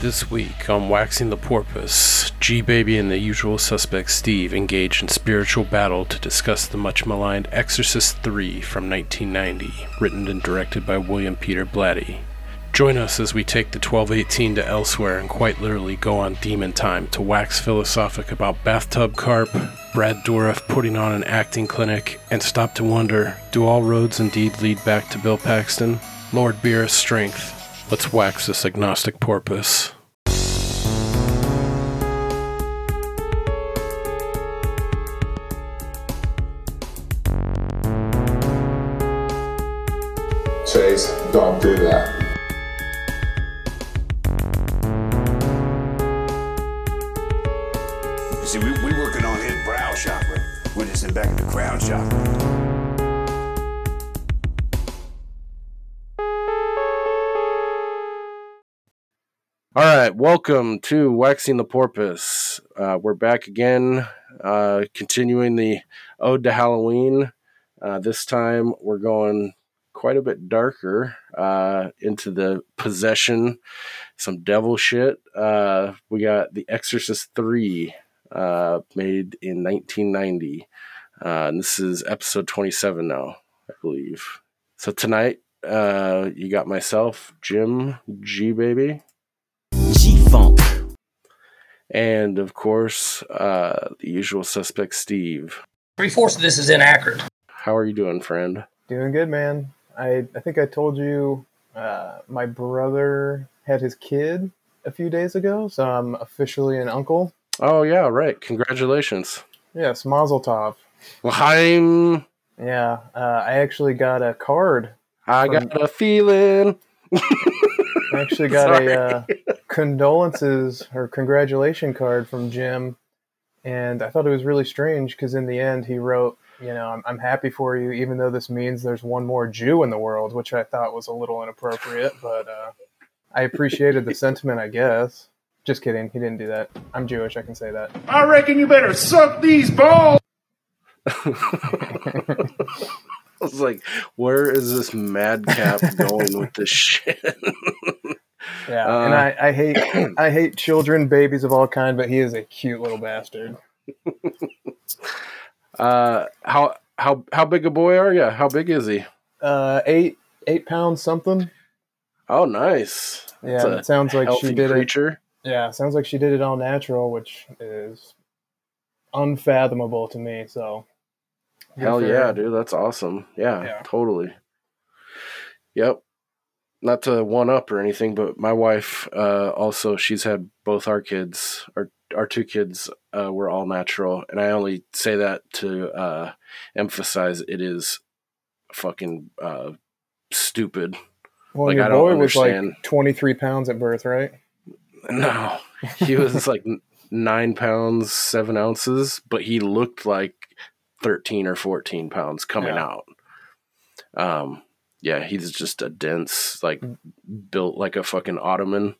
This week on Waxing the Porpoise, G Baby and the usual suspect Steve engage in spiritual battle to discuss the much maligned Exorcist 3 from 1990, written and directed by William Peter Blatty. Join us as we take the 1218 to elsewhere and quite literally go on demon time to wax philosophic about bathtub carp, Brad Dourif putting on an acting clinic, and stop to wonder do all roads indeed lead back to Bill Paxton? Lord Beerus strength. Let's wax this agnostic porpoise. Chase, don't do that. You see, we, we working on his brow chakra. We're just in back of the crown chakra. All right, welcome to Waxing the Porpoise. Uh, we're back again, uh, continuing the Ode to Halloween. Uh, this time we're going quite a bit darker uh, into the possession, some devil shit. Uh, we got The Exorcist 3, uh, made in 1990. and this is episode 27 now, I believe. So tonight, you got myself, Jim G Baby. G-Funk. and of course, uh, the usual suspect, Steve. Three fourths of this is inaccurate. How are you doing, friend? Doing good, man. I I think I told you uh, my brother had his kid a few days ago, so I'm officially an uncle. Oh yeah, right. Congratulations. Yes, Mazel Tov. L'chaim. Yeah, uh, I actually got a card. I From- got a feeling. I actually got a uh, condolences or congratulation card from Jim, and I thought it was really strange because in the end he wrote, you know, I'm, I'm happy for you, even though this means there's one more Jew in the world, which I thought was a little inappropriate, but uh, I appreciated the sentiment, I guess. Just kidding, he didn't do that. I'm Jewish, I can say that. I reckon you better suck these balls. I was like, where is this madcap going with this shit? Yeah, Uh, and I, I hate I hate children, babies of all kind, but he is a cute little bastard. uh, how how how big a boy are you? How big is he? Uh, eight eight pounds something. Oh, nice. Yeah, That's it sounds like she did it. Yeah, sounds like she did it all natural, which is unfathomable to me. So, Hell yeah, dude. That's awesome. Yeah, Yeah. totally. Yep. Not to one up or anything, but my wife uh, also she's had both our kids, our our two kids uh, were all natural, and I only say that to uh, emphasize it is fucking uh, stupid. Well, Like, your I don't boy was like twenty three pounds at birth, right? No, he was like nine pounds seven ounces, but he looked like thirteen or fourteen pounds coming Yeah. out. Um, yeah, he's just a dense, like built like a fucking ottoman.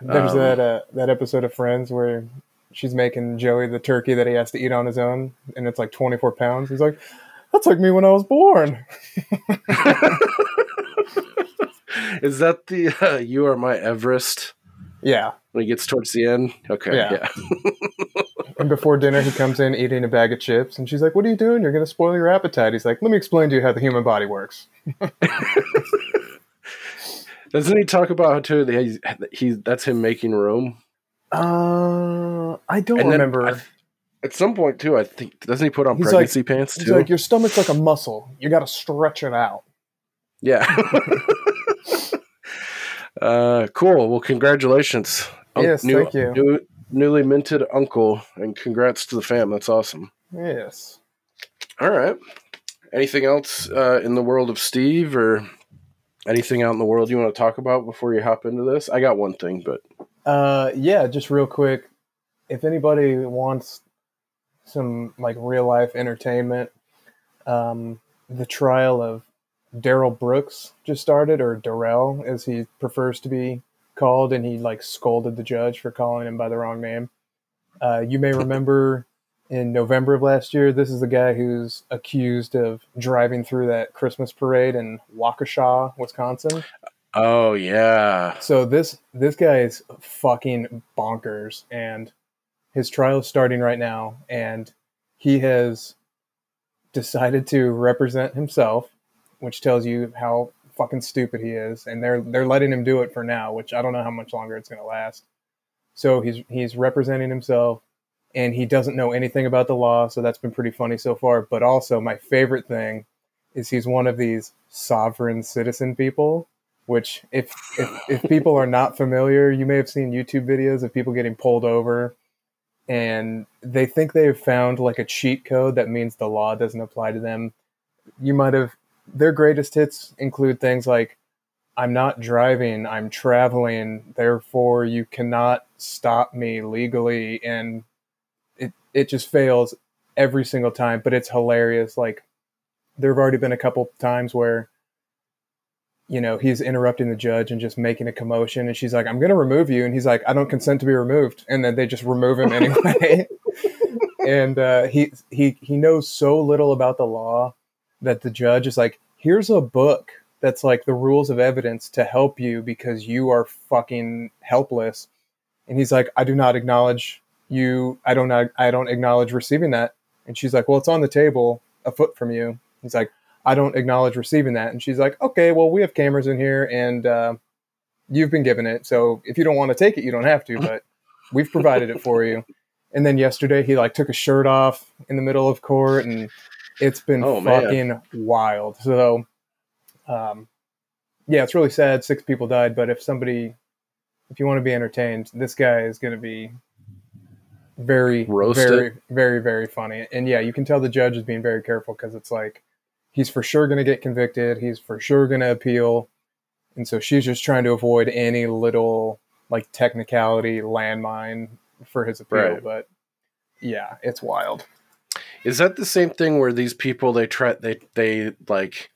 There's Um, that uh, that episode of Friends where she's making Joey the turkey that he has to eat on his own, and it's like twenty four pounds. He's like, "That's like me when I was born." Is that the uh, "You Are My Everest" Yeah, when he gets towards the end? Okay, Yeah. yeah. and before dinner he comes in eating a bag of chips, and she's like, "What are you doing? You're gonna spoil your appetite." He's like, "Let me explain to you how the human body works." Doesn't he talk about how too that he's, he's that's him making room? Uh, I don't And then remember. I- At some point too, I think doesn't he put on He's pregnancy pants He's too? like, your stomach's like a muscle. You got to stretch it out. Yeah. uh, cool. Well, congratulations. Yes, thank you. New, newly minted uncle, and congrats to the fam. That's awesome. Yes. All right. Anything else uh, in the world of Steve, or anything out in the world you want to talk about before you hop into this? I got one thing, but Uh, yeah, just real quick. If anybody wants some like real life entertainment, um, the trial of Daryl Brooks just started, or Darrell as he prefers to be called, and he like scolded the judge for calling him by the wrong name. Uh, you may remember in November of last year, this is the guy who's accused of driving through that Christmas parade in Waukesha, Wisconsin. Oh yeah. So this this guy is fucking bonkers, and his trial is starting right now, and he has decided to represent himself, which tells you how fucking stupid he is, and they're they're letting him do it for now, which I don't know how much longer it's gonna last. So he's he's representing himself, and he doesn't know anything about the law, so that's been pretty funny so far. But also, my favorite thing is he's one of these sovereign citizen people which if, if if people are not familiar you may have seen youtube videos of people getting pulled over and they think they have found like a cheat code that means the law doesn't apply to them you might have their greatest hits include things like i'm not driving i'm traveling therefore you cannot stop me legally and it it just fails every single time but it's hilarious. Like there have already been a couple times where you know he's interrupting the judge and just making a commotion and she's like i'm going to remove you and he's like i don't consent to be removed and then they just remove him anyway. And uh, he he he knows so little about the law that the judge is like here's a book that's like the rules of evidence to help you because you are fucking helpless and he's like i do not acknowledge you i don't i don't acknowledge receiving that and she's like well it's on the table a foot from you He's like, I don't acknowledge receiving that. And she's like, okay, well, we have cameras in here and uh, you've been given it. So if you don't want to take it, you don't have to, but we've provided it for you. And then yesterday he like took a shirt off in the middle of court and it's been Oh, man. fucking wild. So, um, yeah, it's really sad. Six people died, but if somebody, if you want to be entertained, this guy is going to be very, Roasted. very, very, very funny. And yeah, you can tell the judge is being very careful because it's like he's for sure going to get convicted. He's for sure going to appeal, and so she's just trying to avoid any little like technicality landmine for his appeal. Right. But yeah, it's wild. Is that the same thing where these people they try they they like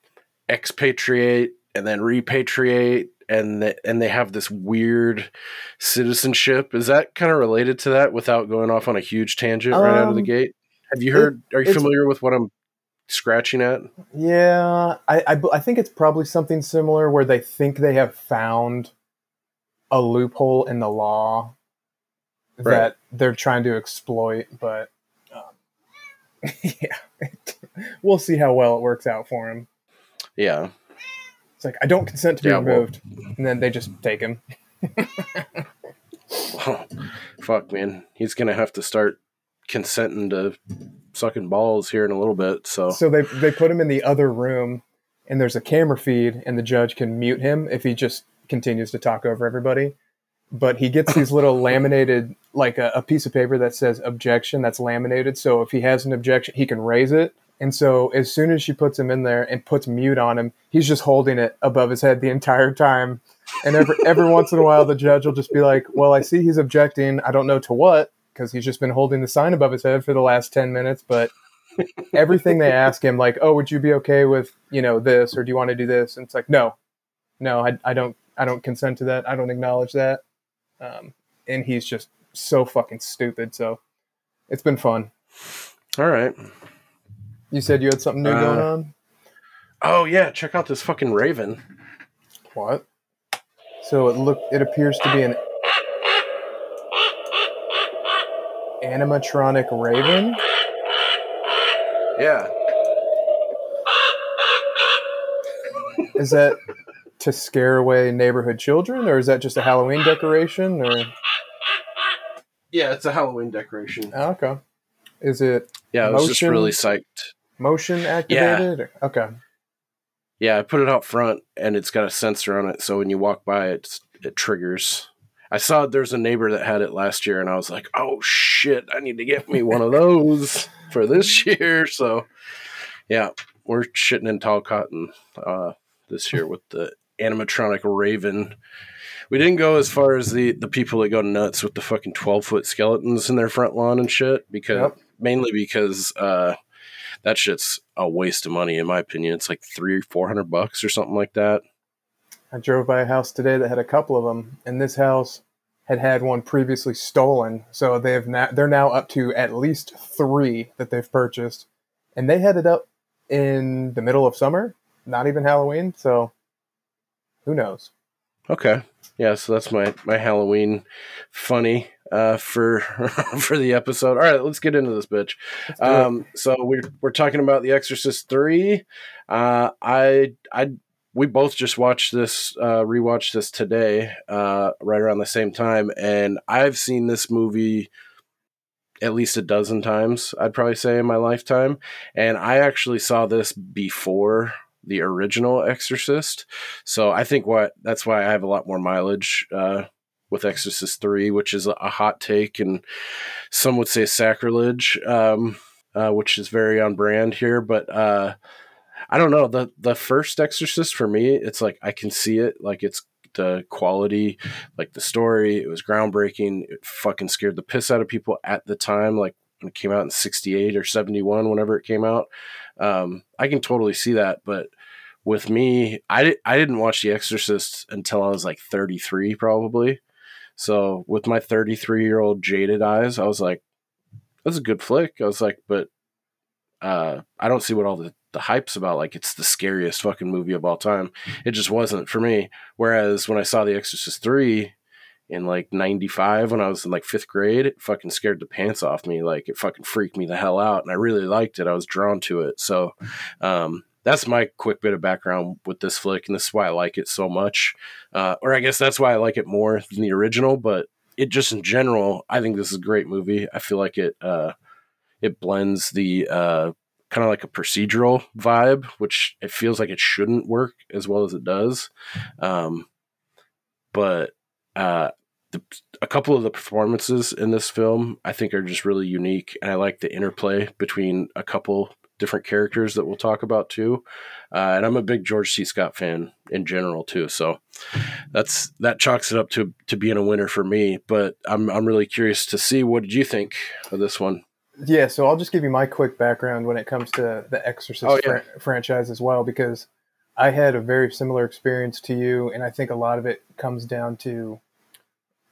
expatriate and then repatriate and they, and they have this weird citizenship? Is that kind of related to that without going off on a huge tangent right out of the Um, gate? Have you heard? are you familiar with what I'm scratching at? Yeah, I I think it's probably something similar where they think they have found a loophole in the law Right. that they're trying to exploit, but yeah, we'll see how well it works out for him. Yeah. It's like I don't consent to be Yeah, well- removed, and then they just take him. Oh, fuck, man. He's gonna have to start consenting to sucking balls here in a little bit. So, So they they put him in the other room, and there's a camera feed, and the judge can mute him if he just continues to talk over everybody. But he gets these little laminated, like a, a piece of paper that says objection that's laminated. So if he has an objection, he can raise it. And so as soon as she puts him in there and puts mute on him, he's just holding it above his head the entire time. And every every once in a while, the judge will just be like, "Well, I see he's objecting. I don't know to what." Because he's just been holding the sign above his head for the last 10 minutes, but everything they ask him, like, oh, would you be okay with, you know, this, or do you want to do this? And it's like, no, no, I, I don't, I don't consent to that. I don't acknowledge that. Um, and he's just so fucking stupid. So it's been fun. all right. You said you had something new Uh, going on. Oh yeah, check out this fucking raven. What? So it look, it appears to be an animatronic raven. Yeah. Is that to scare away neighborhood children, or is that just a Halloween decoration? Or Yeah, it's a Halloween decoration. oh, okay, is it Yeah, I was just really psyched. motion activated? Okay, Yeah, I put it out front and it's got a sensor on it, so when you walk by it, it triggers. I saw there's a neighbor that had it last year, and I was like, "Oh shit, I need to get me one of those for this year." So, yeah, we're shitting in tall cotton uh, this year with the animatronic Raven. We didn't go as far as the the people that go nuts with the fucking twelve foot skeletons in their front lawn and shit, because Yep. mainly because uh, that shit's a waste of money in my opinion. It's like three four hundred bucks or something like that. I drove by a house today that had a couple of them, and this house had had one previously stolen. So they have now they're now up to at least three that they've purchased, and they had it up in the middle of summer, not even Halloween. So who knows? Okay. Yeah, so that's my my Halloween funny uh, for for the episode. All right, let's get into this bitch. Um, so we're we're talking about The Exorcist three. Uh, I I we both just watched this uh, rewatched this today, uh, right around the same time, and I've seen this movie at least a dozen times. I'd probably say in my lifetime, and I actually saw this before the original Exorcist. So I think what that's why I have a lot more mileage uh, with Exorcist three, which is a, hot take, and some would say sacrilege, um, uh, which is very on brand here. But uh, I don't know the the first Exorcist for me, it's like I can see it, like it's the quality, like the story. It was groundbreaking. It fucking scared the piss out of people at the time, like when it came out in '68 or '71, whenever it came out. Um, I can totally see that, but with me, I, I didn't watch The Exorcist until I was like 33, probably. So with my 33 year old jaded eyes, I was like, that's a good flick. I was like, but uh, I don't see what all the, the hype's about. Like, it's the scariest fucking movie of all time. It just wasn't for me. Whereas when I saw The Exorcist 3 in like 95, when I was in like fifth grade, it fucking scared the pants off me. Like, it fucking freaked me the hell out. And I really liked it. I was drawn to it. So, um, that's my quick bit of background with this flick, and this is why I like it so much. Uh, or I guess that's why I like it more than the original. But it just in general, I think this is a great movie. I feel like it uh, it blends the uh, kind of like a procedural vibe, which it feels like it shouldn't work as well as it does. Um, but uh, the, a couple of the performances in this film I think are just really unique, and I like the interplay between a couple different characters that we'll talk about too. Uh, and I'm a big George C. Scott fan in general too, so that's that chalks it up to to being a winner for me. But I'm I'm really curious to see what did you think of this one. Yeah, so I'll just give you my quick background when it comes to the Exorcist Oh, yeah. fran- franchise as well, because I had a very similar experience to you, and I think a lot of it comes down to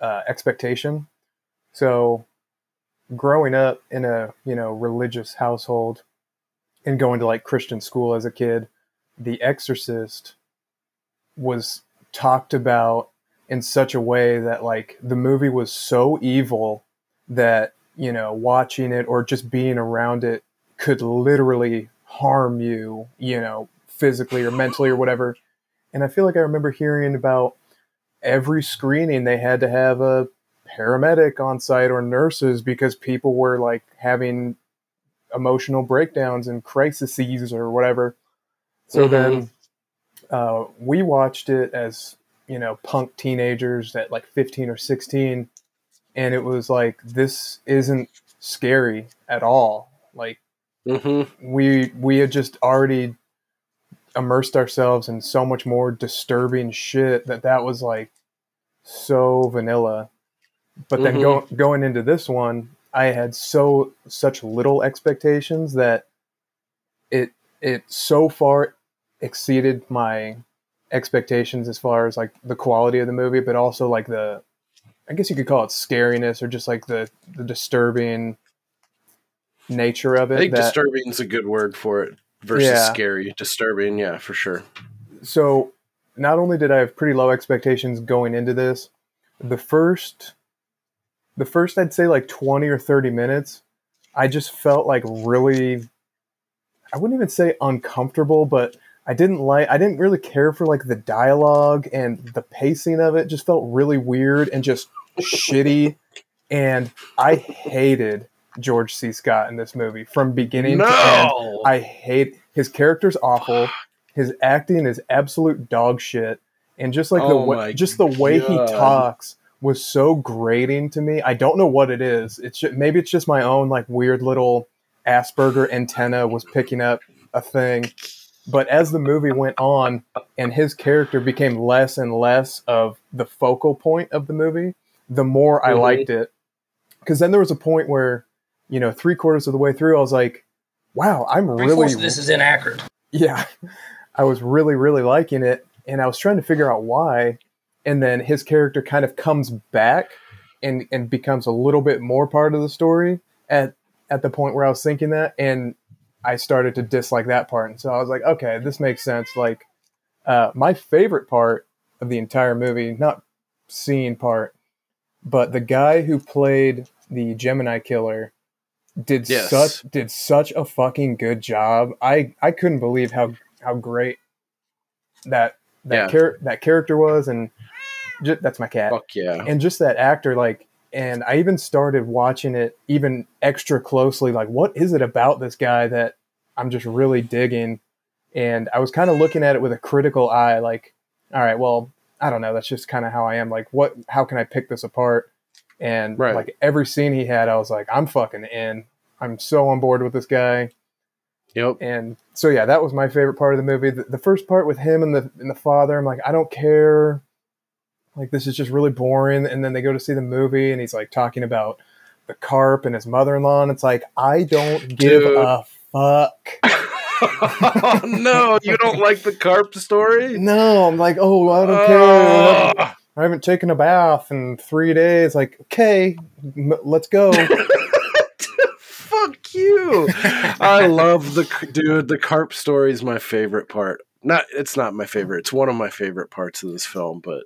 uh, expectation. So, growing up in a you know religious household and going to like Christian school as a kid, The Exorcist was talked about in such a way that like the movie was so evil that you know watching it or just being around it could literally harm you you know physically or mentally or whatever and i feel like i remember hearing about every screening they had to have a paramedic on site or nurses because people were like having emotional breakdowns and crises or whatever so Mhm. then uh, we watched it as you know punk teenagers at like 15 or 16 and it was like this isn't scary at all like Mm-hmm. we we had just already immersed ourselves in so much more disturbing shit that that was like so vanilla but then Mhm. go, going into this one i had so such little expectations that it it so far exceeded my expectations as far as like the quality of the movie but also like the i guess you could call it scariness or just like the the disturbing nature of it I think that, disturbing is a good word for it versus Yeah. scary. Disturbing, yeah, for sure. so not only did I have pretty low expectations going into this, the first the first I'd say like 20 or 30 minutes, I just felt like really I wouldn't even say uncomfortable, but I didn't like I didn't really care for like the dialogue and the pacing of it just felt really weird and just shitty and I hated George C. Scott in this movie from beginning to end. I hate his character's awful. His acting is absolute dog shit, and just like the Oh way, just the way he talks was so grating to me. I don't know what it is. It's just, maybe it's just my own like weird little Asperger antenna was picking up a thing. But as the movie went on, and his character became less and less of the focal point of the movie, the more I Mhm. liked it. Because then there was a point where, you know, three quarters of the way through, I was like, "Wow, I'm really this is inaccurate. yeah, I was really, really liking it, and I was trying to figure out why. And then his character kind of comes back and and becomes a little bit more part of the story at at the point where I was thinking that, and I started to dislike that part. And so I was like, okay, this makes sense. Like, uh, my favorite part of the entire movie, not scene part, but the guy who played the Gemini killer did Yes. such did such a fucking good job. I I couldn't believe how how great that that Yeah. char- that character was, and that's my cat Fuck yeah. and just that actor like and i even started watching it even extra closely like what is it about this guy that i'm just really digging and i was kind of looking at it with a critical eye like all right well i don't know that's just kind of how i am like what how can i pick this apart and Right. like every scene he had i was like i'm fucking in i'm so on board with this guy Yep. and so yeah that was my favorite part of the movie the, the first part with him and the and the father i'm like i don't care like this is just really boring and then they go to see the movie and he's like talking about the carp and his mother-in-law and it's like i don't give Dude. a fuck oh no, you don't like the carp story? no i'm like oh i don't care Oh. i haven't taken a bath in three days like okay m- let's go Fuck you. I love the dude. The carp story is my favorite part. Not, it's not my favorite. It's one of my favorite parts of this film. But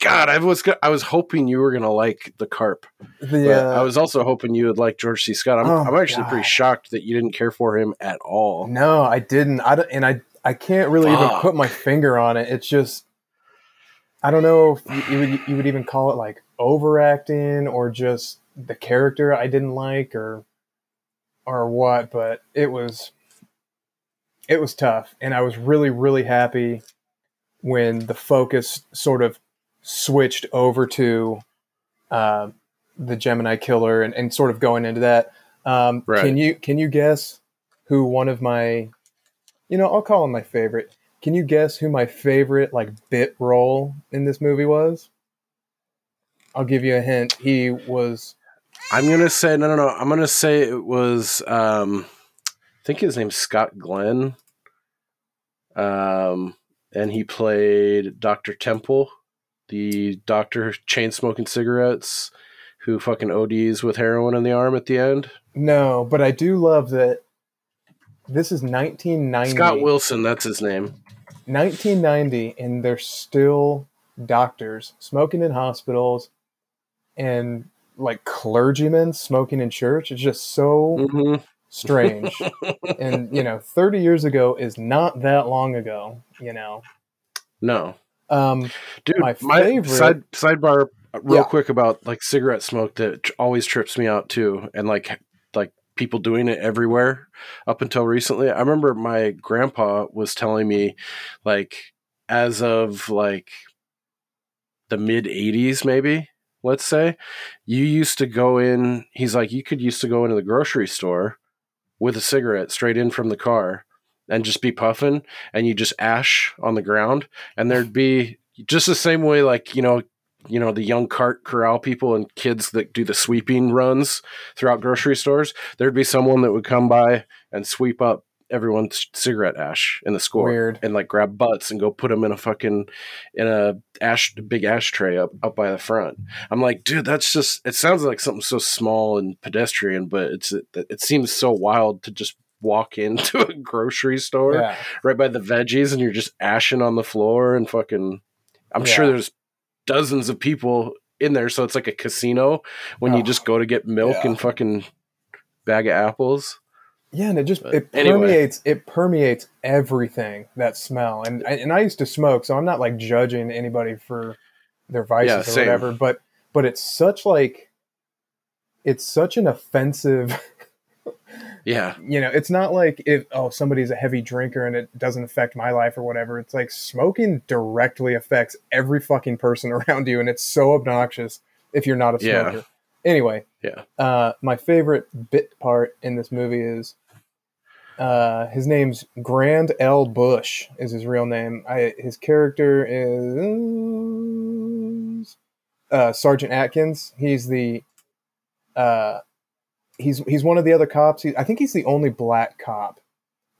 God, I was I was hoping you were gonna like the carp. Uh, I was also hoping you would like George C. Scott. I'm, Oh I'm actually pretty shocked that you didn't care for him at all. No, I didn't. I don't, and I I can't really even put my finger on it. It's just I don't know if you, you would you would even call it like overacting or just the character I didn't like or or what, but it was it was tough and I was really really happy when the focus sort of switched over to uh, the Gemini killer and, and sort of going into that. Um, Right. Can you can you guess who one of my, you know, I'll call him my favorite. Can you guess who my favorite like bit role in this movie was? I'll give you a hint. He was I'm gonna say no, no, no. I'm gonna say it was. Um, I think his name's Scott Glenn. Um, and he played Doctor Temple, the doctor chain smoking cigarettes, who fucking ODs with heroin in the arm at the end. no, but I do love that. This is 1990. Scott Wilson, that's his name. 1990 and they're still doctors smoking in hospitals and like clergymen smoking in church it's just so hmm strange and you know 30 years ago is not that long ago you know No, um dude. My My, favorite- side sidebar, real Yeah. quick about like cigarette smoke that always trips me out too, and like like people doing it everywhere up until recently. I remember my grandpa was telling me, like, as of like the mid '80s, maybe let's say, you used to go in. He's like, you could used to go into the grocery store with a cigarette straight in from the car and just be puffing and you just ash on the ground and there'd be just the same way like you know you know the young cart corral people and kids that do the sweeping runs throughout grocery stores there'd be someone that would come by and sweep up everyone's cigarette ash in the score Weird. and like grab butts and go put them in a fucking in a ash big ashtray up up by the front i'm like dude that's just it sounds like something so small and pedestrian but it's it, it seems so wild to just walk into a grocery store yeah right by the veggies and you're just ashing on the floor and fucking I'm sure there's dozens of people in there so it's like a casino when you Oh, just go to get milk yeah. and fucking bag of apples. Yeah and it just But it anyway. permeates it permeates everything that smell and and i used to smoke so i'm not like judging anybody for their vices Yeah, or same. whatever but but it's such like it's such an offensive Yeah. you know, it's not like if oh somebody's a heavy drinker and it doesn't affect my life or whatever. It's like smoking directly affects every fucking person around you, and it's so obnoxious if you're not a Yeah. Anyway, Yeah. uh, my favorite bit part in this movie is uh, his name's Grand L. Bush is his real name. I, his character is uh, Sergeant Atkins. He's the uh, he's he's one of the other cops. He, I think he's the only black cop.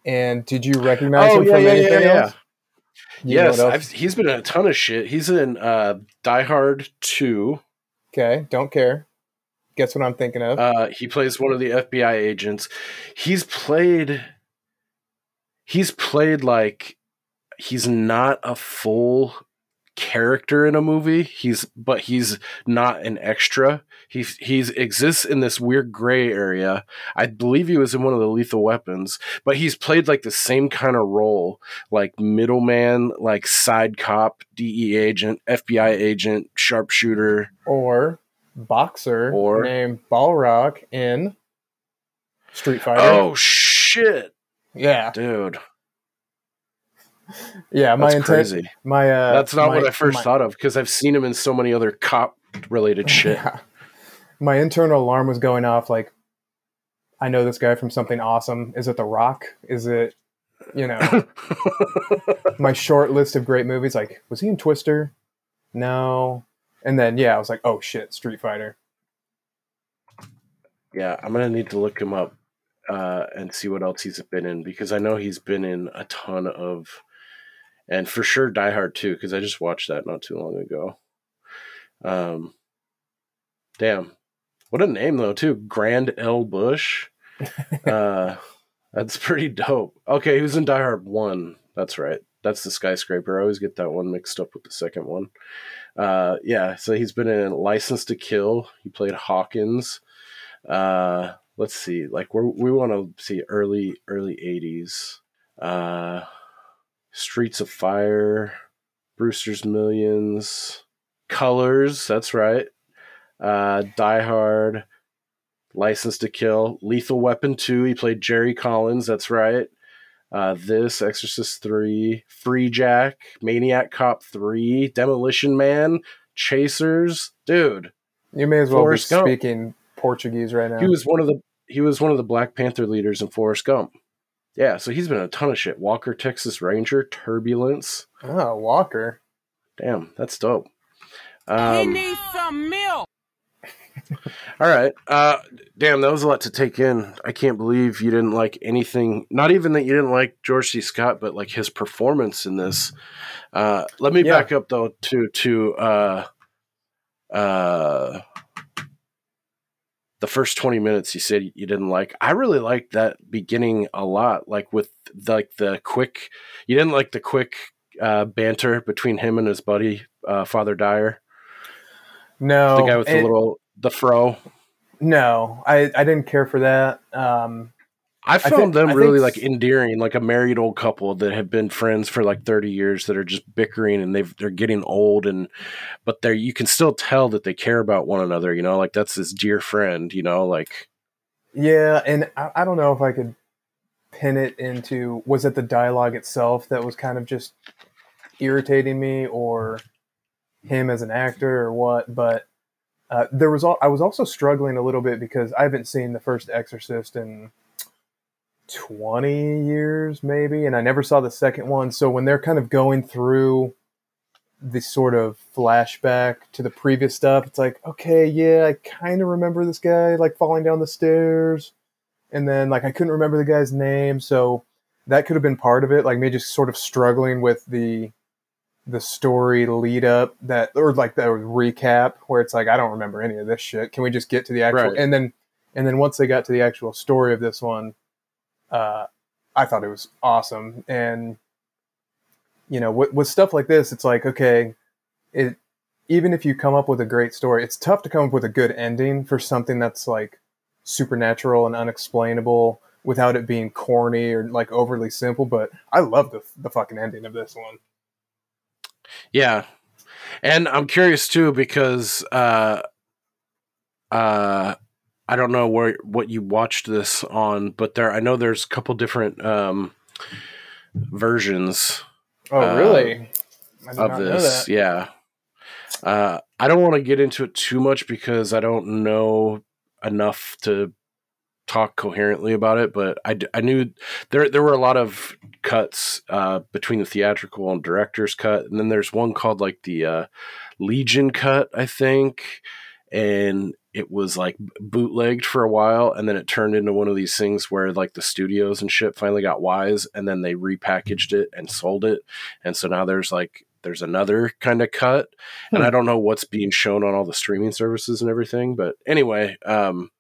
And did you recognize Oh him yeah, from yeah, yeah, anything yeah. else? You Yes, else? He's been in a ton of shit. He's in uh, Die Hard Two. Okay, don't care. Guess what I'm thinking of? Uh, he plays one of the FBI agents. He's played. He's played like he's not a full character in a movie. He's but he's not an extra. He he's exists in this weird gray area. I believe he was in one of the Lethal Weapons, but he's played like the same kind of role, like middleman, like side cop, DE agent, FBI agent, sharpshooter. Or boxer Or- named Balrog in Street Fighter. Oh shit, yeah, dude, yeah. My that's intent, crazy. my uh, That's not my- what I first my- thought of because I've seen him in so many other cop related shit. Yeah. My internal alarm was going off like, I know this guy from something awesome. Is it The Rock? Is it, you know, my short list of great movies? Like, was he in Twister? No. And then, yeah, I was like, oh shit, Street Fighter. Yeah, I'm gonna need to look him up uh, and see what else he's been in because I know he's been in a ton of, and for sure Die Hard too because I just watched that not too long ago. Um, damn, what a name though too, Grand L Bush. uh, that's pretty dope. Okay, he was in Die Hard One. That's right. That's the skyscraper. I always get that one mixed up with the second one. Uh, yeah, so he's been in License to Kill. He played Hawkins. Uh let's see like we're, we want to see early early 80s uh streets of fire brewster's millions colors that's right. Uh die hard license to kill lethal weapon 2 he played jerry collins that's right uh this exorcist 3 free jack maniac cop 3 demolition man chasers dude You may as well Forrest be Gump. speaking Portuguese right now. he was one of the he was one of the Black Panther leaders in Forrest Gump. Yeah, so he's been in a ton of shit. Walker, Texas Ranger, Turbulence. oh, Walker. Damn, that's dope. Um, he needs some milk. All right. Uh, damn, that was a lot to take in. I can't believe you didn't like anything. Not even that you didn't like George C. Scott, but like his performance in this. Uh, let me Yeah. back up though to to uh, uh, the first 20 minutes you said you didn't like i really liked that beginning a lot like with like the quick you didn't like the quick uh, banter between him and his buddy uh, father dyer No. the guy with the it- little the fro No, I, I didn't care for that. Um, i found think- them I really think- like endearing like a married old couple that have been friends for like 30 years that are just bickering and they've they're getting old and but they're you can still tell that they care about one another you know like that's his dear friend you know like Yeah, and I, I don't know if I could pin it into was it the dialogue itself that was kind of just irritating me, or him as an actor, or what. But uh, there was I was also struggling a little bit because I haven't seen the first Exorcist in twenty years, maybe, and I never saw the second one. So when they're kind of going through the sort of flashback to the previous stuff. It's like, okay, yeah, I kind of remember this guy like falling down the stairs, and then like I couldn't remember the guy's name, so that could have been part of it. Like me just sort of struggling with the the story lead up that or like the recap where it's like I don't remember any of this shit. Can we just get to the actual Right. and then and then once they got to the actual story of this one, uh, I thought it was awesome and you know with, with stuff like this it's like okay it even if you come up with a great story it's tough to come up with a good ending for something that's like supernatural and unexplainable without it being corny or like overly simple but i love the, the fucking ending of this one Yeah. And I'm curious too because uh uh I don't know where what you watched this on, but there I know there's a couple different um versions oh Uh, really of this. Yeah. Uh I don't want to get into it too much because I don't know enough to talk coherently about it, but I, I knew there there were a lot of cuts uh, between the theatrical and director's cut, and then there's one called like the uh, Legion cut, I think, and it was like bootlegged for a while, and then it turned into one of these things where like the studios and shit finally got wise, and then they repackaged it and sold it, and so now there's like there's another kind of cut, and I don't know what's being shown on all the streaming services and everything, but anyway, um,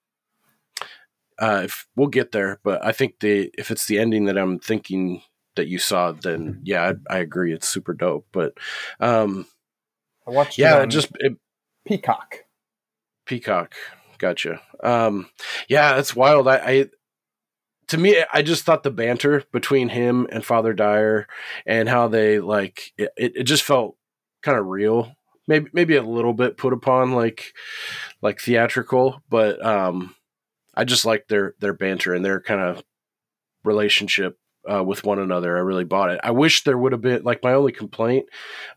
uh, if we'll get there, but I think the if it's the ending that I'm thinking that you saw, then yeah, I, I agree, it's super dope. But um, I watched. Yeah, it just it, Peacock. Peacock. Gotcha. Um, yeah, that's wild. I, I, to me, I just thought the banter between him and Father Dyer and how they like it, it, it just felt kind of real. Maybe, maybe a little bit put upon like, like theatrical, but um, I just like their their banter and their kind of relationship uh, with one another. I really bought it. I wish there would have been like my only complaint,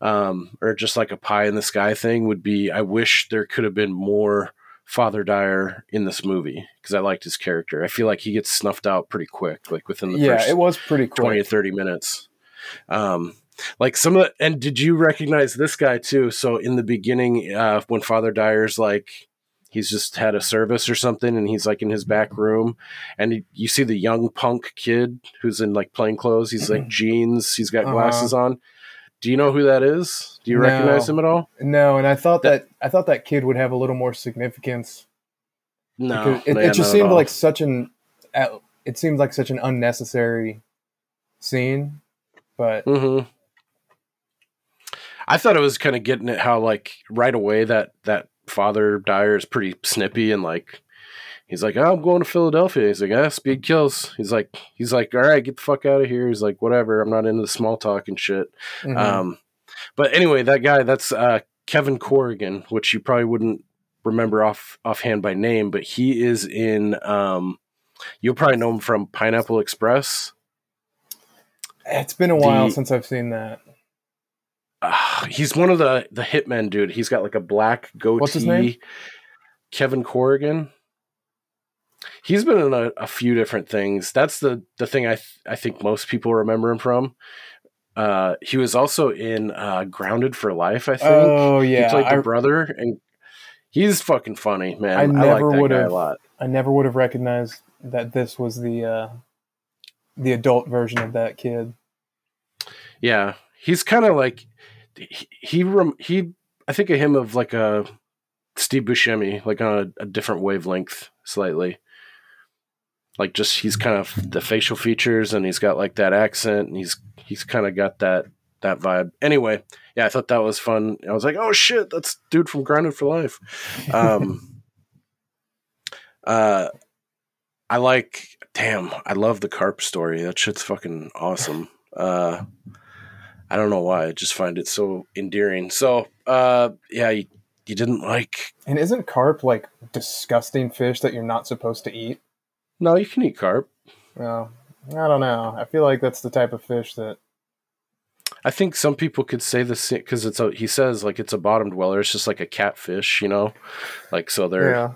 um, or just like a pie in the sky thing would be. I wish there could have been more Father Dyer in this movie because I liked his character. I feel like he gets snuffed out pretty quick, like within the Yeah, first it was pretty twenty or quick. thirty minutes. Um, like some of the, and did you recognize this guy too? So in the beginning, uh, when Father Dyer's like he's just had a service or something, and he's like in his back room, and he, you see the young punk kid who's in like plain clothes. He's like jeans. He's got Uh-huh. glasses on. Do you know who that is? Do you No. recognize him at all? No, and I thought that I thought that kid would have a little more significance. No, it, man, it just seemed like such an. It seemed like such an unnecessary scene, but hmm I thought it was kind of getting at how like right away that that father Dyer is pretty snippy and like he's like, oh, I'm going to Philadelphia. He's like, ah, speed kills. He's like, he's like, all right, get the fuck out of here. He's like, whatever. I'm not into the small talk and shit. mhm. Um, but anyway, that guy, that's uh, Kevin Corrigan, which you probably wouldn't remember off offhand by name, but he is in. Um, you'll probably know him from Pineapple Express. it's been a while the- since I've seen that. Uh, he's one of the the hitmen dude. He's got like a black goatee. What's his name? Kevin Corrigan. He's been in a, a few different things. That's the the thing I th- I think most people remember him from. Uh, he was also in uh, Grounded for Life. I think. Oh yeah, he played the I, brother, and he's fucking funny, man. I I, like never would've- I never would have recognized that this was the uh, the adult version of that kid. Yeah, he's kind of like he he, he I think of him of like a Steve Buscemi, like on a, a different wavelength slightly. Like just he's kind of the facial features and he's got like that accent and he's he's kind of got that that vibe. Anyway, yeah, I thought that was fun. I was like, oh shit, that's dude from Grounded for Life. Um, uh, I like. Damn, I love the carp story. That shit's fucking awesome. Uh, I don't know why. I just find it so endearing. So, uh, yeah, you, you didn't like. And isn't carp like disgusting fish that you're not supposed to eat? No, you can eat carp. No, I don't know. I feel like that's the type of fish that. I think some people could say this because it's a. He says like it's a bottom dweller. It's just like a catfish, you know, like so they're. Yeah,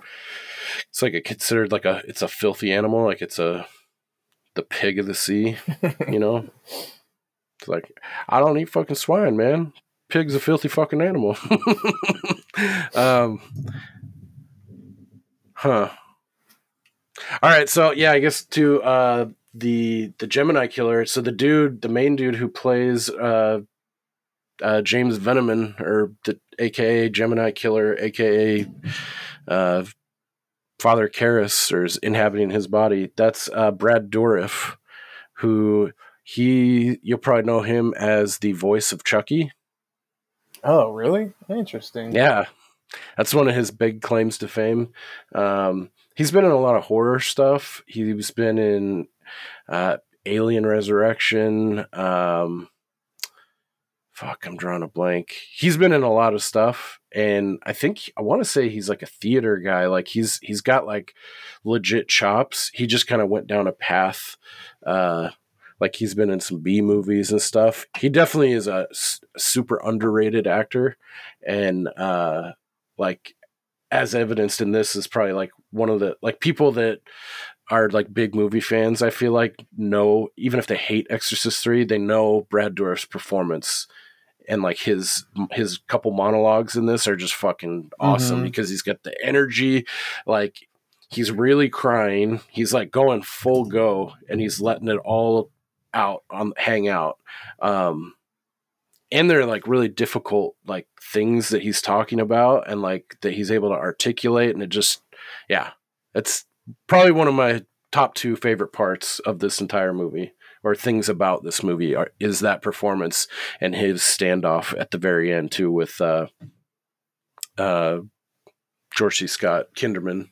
It's like a considered like a. It's a filthy animal. Like it's a, the pig of the sea. you know. It's like I don't eat fucking swine, man. Pig's a filthy fucking animal. um. Huh. All right, so yeah, I guess to uh the the Gemini killer. So the dude, the main dude who plays uh uh James Venamun or the AKA Gemini killer, AKA uh Father Karras or is inhabiting his body. That's uh Brad Dourif, who he you'll probably know him as the voice of Chucky. Oh, really? Interesting. Yeah, that's one of his big claims to fame. Um, he's been in a lot of horror stuff. He's been in uh, Alien Resurrection. Um, fuck, I'm drawing a blank. He's been in a lot of stuff, and I think I want to say he's like a theater guy. Like he's he's got like legit chops. He just kind of went down a path. Uh, like he's been in some B movies and stuff. He definitely is a s- super underrated actor, and uh, like as evidenced in this is probably like one of the like people that are like big movie fans. I feel like know even if they hate Exorcist three, they know Brad Dourif's performance and like his his couple monologues in this are just fucking awesome Mhm. because he's got the energy, like. He's really crying. He's like going full go, and he's letting it all out on hang out um and they're like really difficult like things that he's talking about and like that he's able to articulate and it just yeah it's probably one of my top two favorite parts of this entire movie or things about this movie are, is that performance and his standoff at the very end too with uh, uh, George C. Scott Kinderman.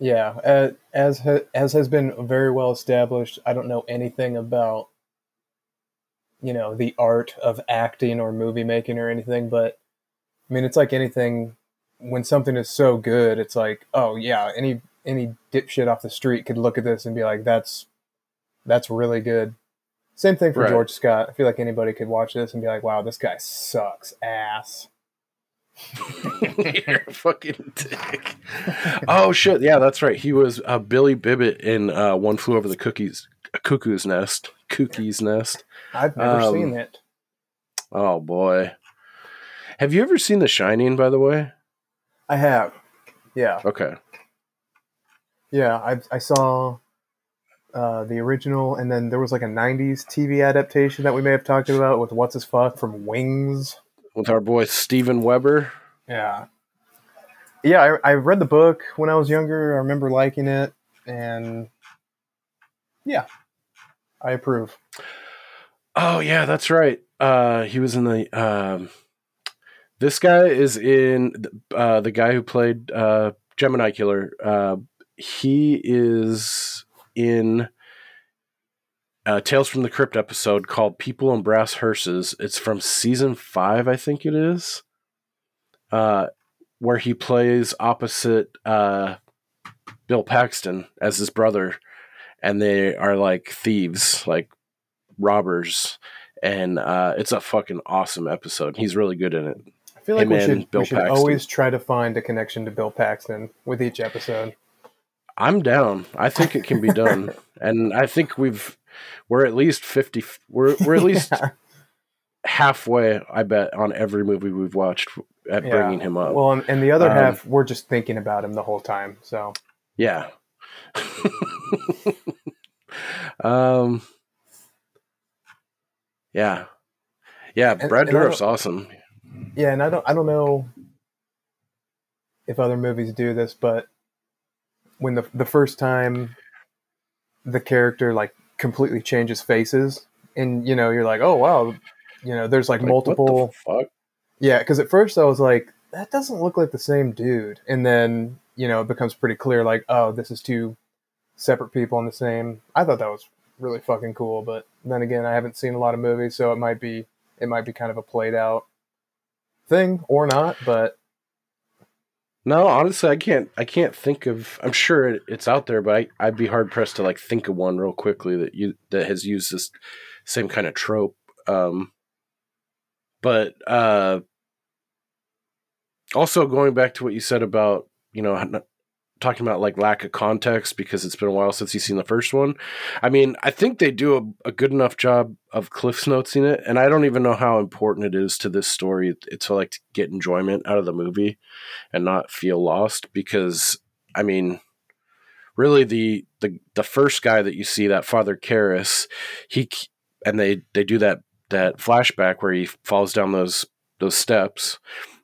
Yeah, uh, as ha- as has been very well established, I don't know anything about you know the art of acting or movie making or anything, but I mean it's like anything. When something is so good, it's like, oh yeah, any any dipshit off the street could look at this and be like, that's that's really good. Same thing for Right. George Scott. I feel like anybody could watch this and be like, wow, this guy sucks ass. You're a fucking dick. oh shit! Yeah, that's right. He was uh, Billy Bibbit in uh, One Flew Over the Cookies Cuckoo's Nest. Cookie's Nest. I've never Um, seen it. Oh boy. Have you ever seen The Shining? By the way. I have. Yeah. Okay. Yeah, I I saw uh, the original, and then there was like a '90s TV adaptation that we may have talked about with what's his fuck from Wings. With our boy Steven Weber. Yeah, yeah. I, I read the book when I was younger. I remember liking it, and yeah, I approve. Oh yeah, that's right. Uh, he was in the. Um, this guy is in uh, the guy who played uh, Gemini Killer. Uh, he is in uh, Tales from the Crypt episode called "People in Brass Hearses." It's from season five, I think it is. Uh, where he plays opposite uh, Bill Paxton as his brother, and they are like thieves, like robbers, and uh, it's a fucking awesome episode. He's really good in it. I feel like Him we should, we should always try to find a connection to Bill Paxton with each episode. I'm down. I think it can be done, and I think we've we're at least fifty. We're we're at least halfway. I bet on every movie we've watched at Yeah. bringing him up. Well, and, and the other Um, half, we're just thinking about him the whole time. So Yeah. um. Yeah. Yeah, And- Brad and Dourif's awesome. Yeah, and I don't I don't know if other movies do this, but when the the first time the character like completely changes faces and you know, you're like, "Oh wow, you know, there's like, Like, what the multiple fuck? Yeah, cuz at first I was like, that doesn't look like the same dude. And then, you know, it becomes pretty clear like, oh, this is two separate people in the same. I thought that was really fucking cool, but then again, I haven't seen a lot of movies, so it might be it might be kind of a played out thing or not, but No, honestly, I can't. I can't think of. I'm sure it, it's out there, but I, I'd be hard pressed to like think of one real quickly that you that has used this same kind of trope. Um, but uh, also going back to what you said about you know talking about like lack of context because it's been a while since you've seen the first one. I mean, I think they do a, a good enough job of cliffs notesing it, and I don't even know how important it is to this story. It's to like to get enjoyment out of the movie and not feel lost because I mean really the the the first guy that you see that father Karras he and they they do that that flashback where he falls down those those steps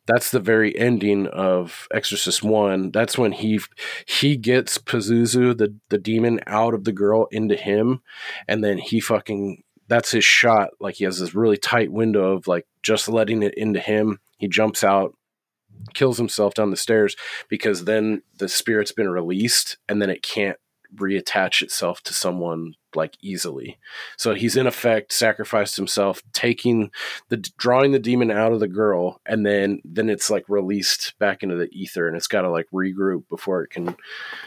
that's the very ending of Exorcist 1 that's when he he gets Pazuzu the the demon out of the girl into him and then he fucking that's his shot. Like he has this really tight window of like just letting it into him. He jumps out kills himself down the stairs because then the spirit's been released and then it can't reattach itself to someone like easily. So he's in effect sacrificed himself, taking the drawing the demon out of the girl, and then then it's like released back into the ether, and it's got to like regroup before it can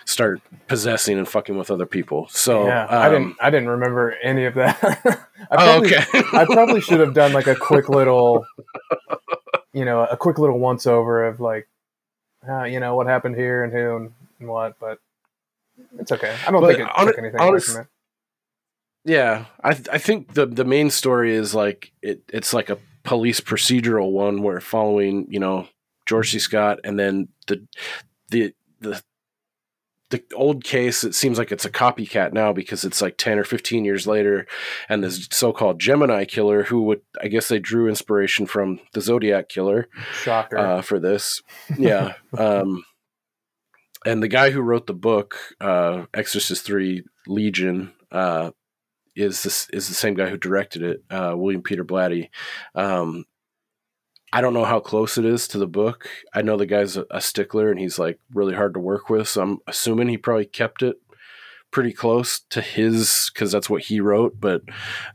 start possessing and fucking with other people. So yeah, I um, didn't I didn't remember any of that. I Oh, probably, okay. I probably should have done like a quick little you know, a quick little once over of like uh, you know, what happened here and who and, and what, but it's okay. I don't But think it hon- took anything away from it. Yeah, I th- I think the the main story is like it it's like a police procedural one where following you know George C. Scott and then the the the the old case it seems like it's a copycat now because it's like 10 or 15 years later and this so-called Gemini killer who would I guess they drew inspiration from the Zodiac killer Shocker. uh, for this. Yeah. um, and the guy who wrote the book, uh, Exorcist 3 Legion, uh, is this is the same guy who directed it, uh, William Peter Blatty. Um, I don't know how close it is to the book. I know the guy's a, a stickler and he's like really hard to work with, so I'm assuming he probably kept it pretty close to his because that's what he wrote. But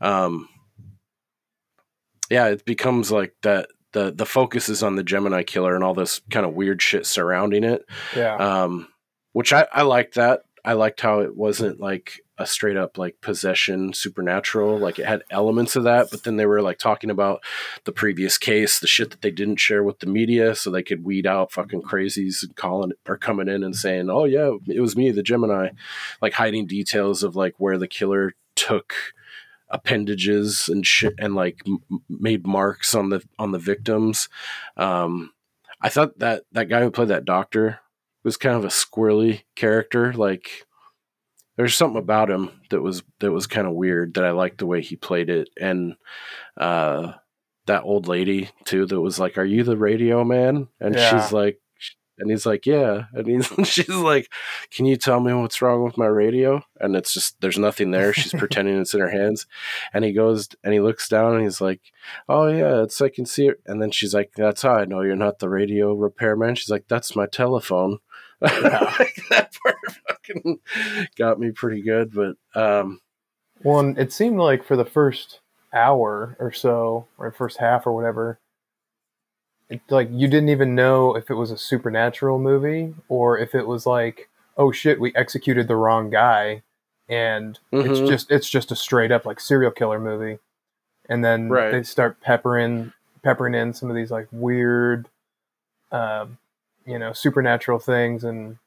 um, yeah, it becomes like that. the The focus is on the Gemini killer and all this kind of weird shit surrounding it. Yeah. Um, which I I liked that. I liked how it wasn't like a straight up like possession supernatural. Like it had elements of that, but then they were like talking about the previous case, the shit that they didn't share with the media, so they could weed out fucking crazies and calling or coming in and saying, "Oh yeah, it was me, the Gemini," like hiding details of like where the killer took appendages and shit and like m- made marks on the on the victims. Um, I thought that that guy who played that doctor was kind of a squirrely character. Like there's something about him that was that was kind of weird that I liked the way he played it. And uh that old lady too that was like, Are you the radio man? And Yeah. she's like and he's like, Yeah. And he's she's like, Can you tell me what's wrong with my radio? And it's just there's nothing there. She's pretending it's in her hands. And he goes and he looks down and he's like, Oh yeah, it's I can see it. And then she's like, That's how I know you're not the radio repairman. She's like, That's my telephone. Like, that part fucking got me pretty good, but um One, it seemed like for the first hour or so, or first half or whatever, it, like you didn't even know if it was a supernatural movie or if it was like, oh shit, we executed the wrong guy, and it's Mhm. just it's just a straight up like serial killer movie, and then Right. they start peppering peppering in some of these like weird, um, you know, supernatural things and.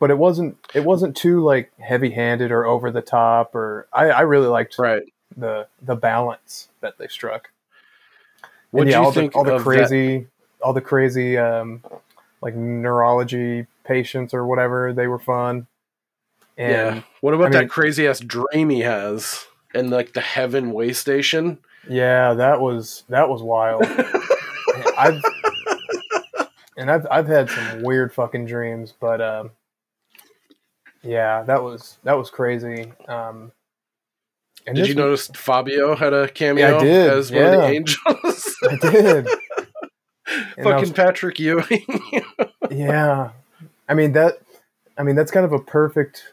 But it wasn't. It wasn't too like heavy-handed or over the top. Or I, I really liked right. the the balance that they struck. What yeah, you all think the, all the of that- crazy, all the crazy, um, like neurology patients or whatever? They were fun. And yeah. What about I that crazy ass dream he has and like the heaven way station? yeah, that was that was wild. I've and I've I've had some weird fucking dreams, but um, yeah, that was that was crazy. Um, and Did this you was- notice Fabio had a cameo Yeah, I did, as one of the angels? I did. And I Fucking was- Patrick Ewing. yeah i mean that i mean that's kind of a perfect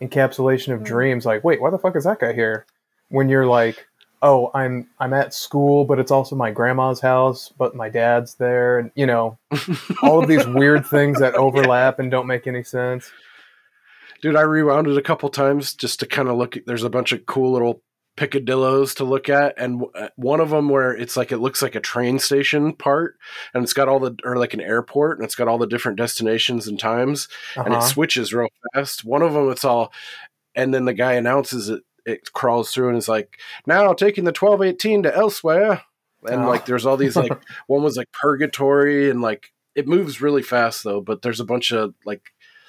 encapsulation of dreams like wait why the fuck is that guy here when you're like oh i'm i'm at school but it's also my grandma's house but my dad's there and you know all of these weird things that overlap and don't make any sense Dude, I rewound it a couple times just to kind of look. There's a bunch of cool little picadillos to look at, and w- uh, one of them where it's like it looks like a train station part, and it's got all the or like an airport, and it's got all the different destinations and times, and it Uh-huh. switches real fast. One of them, it's all, and then the guy announces it. It crawls through and is like, now taking the twelve eighteen to elsewhere, and Oh. like there's all these like one was like purgatory and like it moves really fast though, but there's a bunch of like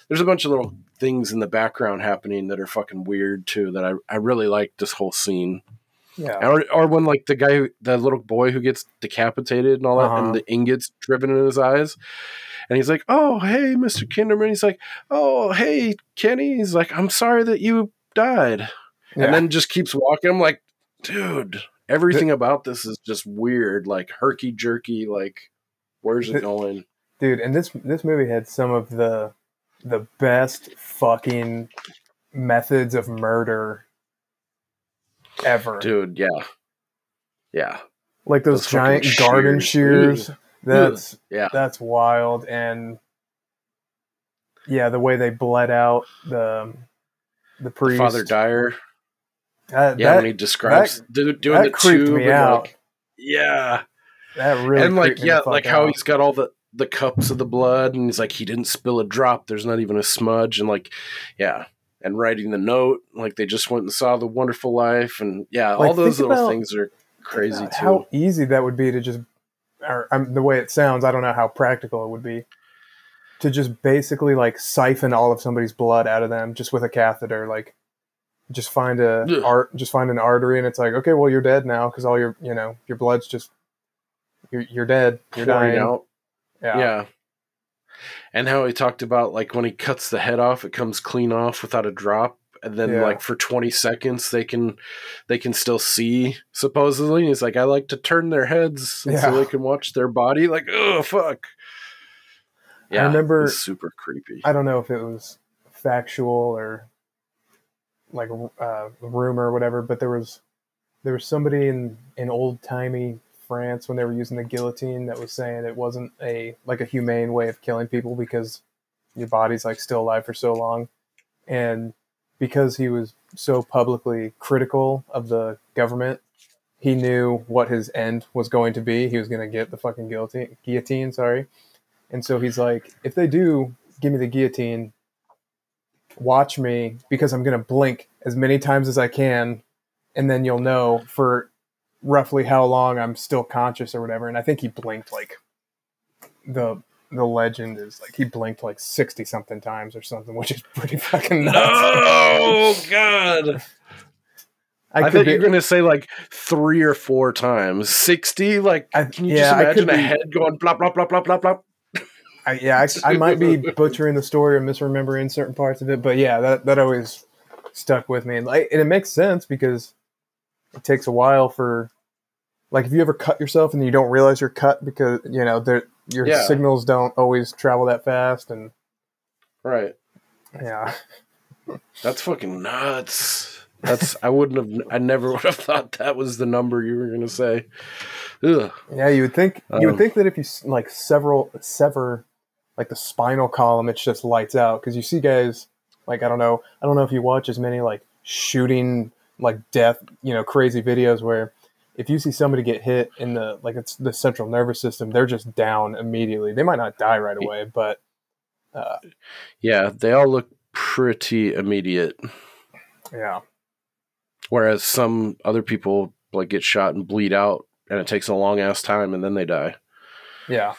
there's a bunch of little things in the background happening that are fucking weird too that I, I really like this whole scene. yeah Or, or when like the guy, who, the little boy who gets decapitated and all that, Uh-huh. and the ingots driven in his eyes, and he's like, "Oh, hey, Mister Kinderman." He's like, "Oh, hey, Kenny." He's like, "I'm sorry that you died," Yeah. and then just keeps walking. I'm like, dude, everything about this is just weird, like herky jerky. Like, where's it The- going? dude and this this movie had some of the the best fucking methods of murder ever Dude, yeah, yeah, like those, Those giant garden shears. shears. That's yeah. that's wild, and yeah, the way they bled out the the priest. Father Dyer. That, Yeah, that, when he describes do, doing that the tube me out. like, yeah, that really and like yeah, like how out. he's got all the the cups of the blood, and he's like he didn't spill a drop. There's not even a smudge, and like yeah, and writing the note, like they just went and saw the Wonderful Life, and yeah, all those little about things are crazy too. How easy that would be to just, or um, the way it sounds, I don't know how practical it would be to just basically like siphon all of somebody's blood out of them just with a catheter. Like, just find a Ugh. art, just find an artery, and it's like, okay, well, you're dead now because all your, you know, your blood's just, you're, you're dead, you're pouring dying. out. Yeah. yeah. And how he talked about like when he cuts the head off, it comes clean off without a drop. and then Yeah. like for 20 seconds they can they can still see supposedly. And he's like, I like to turn their heads Yeah. so they can watch their body. Like, oh fuck. Yeah, remember- it's super creepy. I don't know if it was factual or like uh, rumor or whatever, but there was there was somebody in in old timey France when they were using the guillotine that was saying it wasn't a like a humane way of killing people because your body's like still alive for so long, and because he was so publicly critical of the government, he knew what his end was going to be. He was going to get the fucking guillotine, guillotine, sorry. And so he's like, if they do give me the guillotine, watch me because I'm going to blink as many times as I can. And then you'll know for roughly how long I'm still conscious or whatever. And I think he blinked like the the legend is like he blinked like 60 something times or something, which is pretty fucking nuts. Oh god. I, could thought be- you were gonna say like three or four times. Sixty? Like I- can you yeah, just imagine a be- head going blop blop blop blop blop blop? I, yeah, I, I might be butchering the story or misremembering certain parts of it, but yeah, that that always stuck with me, and like, and it makes sense because it takes a while for, like, if you ever cut yourself and you don't realize you're cut because you know your Yeah. signals don't always travel that fast, and Right. yeah, That's fucking nuts. That's I wouldn't have I never would have thought that was the number you were gonna say. Ugh. yeah, you would think you would Um, think that if you like several sever like the spinal column, it's just lights out because you see guys like I don't know I don't know if you watch as many like shooting like death you know crazy videos where if you see somebody get hit in the like it's the central nervous system they're just down immediately they might not die right away but uh, Yeah, they all look pretty immediate. yeah Whereas some other people like get shot and bleed out and it takes a long ass time and then they die. yeah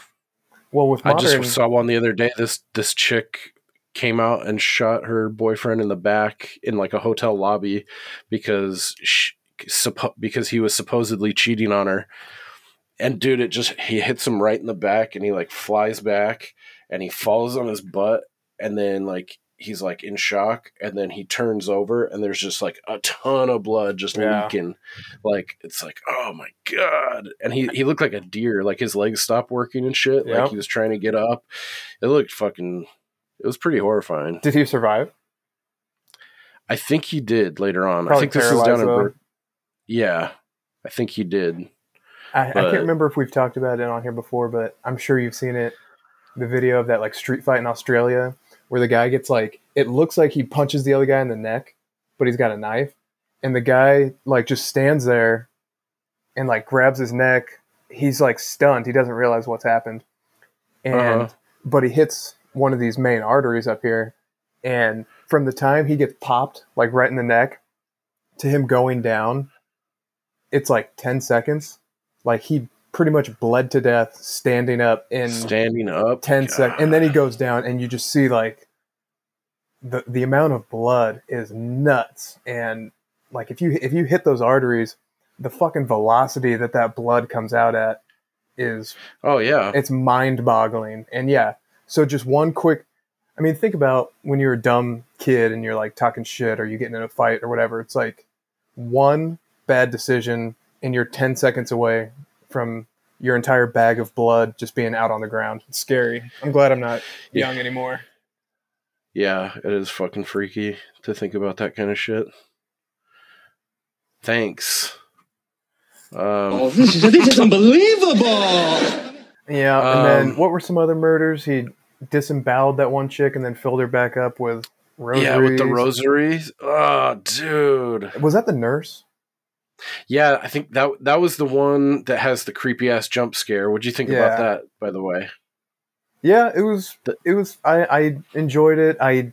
well with I just saw one the other day. This this chick came out and shot her boyfriend in the back in like a hotel lobby because she, suppo- because he was supposedly cheating on her. And dude, it just he hits him right in the back and he like flies back and he falls on his butt and then like he's like in shock and then he turns over and there's just like a ton of blood just Yeah. leaking. Like it's like oh my god. And he he looked like a deer. Like his legs stopped working and shit. Yep. like he was trying to get up. It looked fucking it was pretty horrifying. Did he survive? I think he did later on. I think this was down in. Bur- yeah i think he did. I, I can't remember if we've talked about it on here before, but I'm sure you've seen it. The video of that like street fight in Australia where the guy gets like it looks like he punches the other guy in the neck, but he's got a knife, and the guy like just stands there and like grabs his neck. He's like stunned. He doesn't realize what's happened, and Uh-huh. but he hits one of these main arteries up here, and from the time he gets popped like right in the neck to him going down, it's like ten seconds like he pretty much bled to death standing up in standing up? 10 seconds and then he goes down and you just see like the the amount of blood is nuts. And like if you if you hit those arteries the fucking velocity that that blood comes out at is oh yeah. it's mind boggling and yeah so just one quick i mean think about when you're a dumb kid and you're like talking shit or you get in a fight or whatever. It's like one bad decision and you're 10 seconds away from your entire bag of blood just being out on the ground it's scary i'm glad i'm not Yeah. young anymore Yeah, it is fucking freaky to think about that kind of shit. Thanks. Um, this is this is unbelievable. yeah and then Um, what were some other murders he disemboweled that one chick and then filled her back up with rosaries yeah, with the rosaries. Oh, dude. was that the nurse Yeah, I think that that was the one that has the creepy ass jump scare. What'd you think about that, by the way? Yeah, it was. It was. I, I enjoyed it. I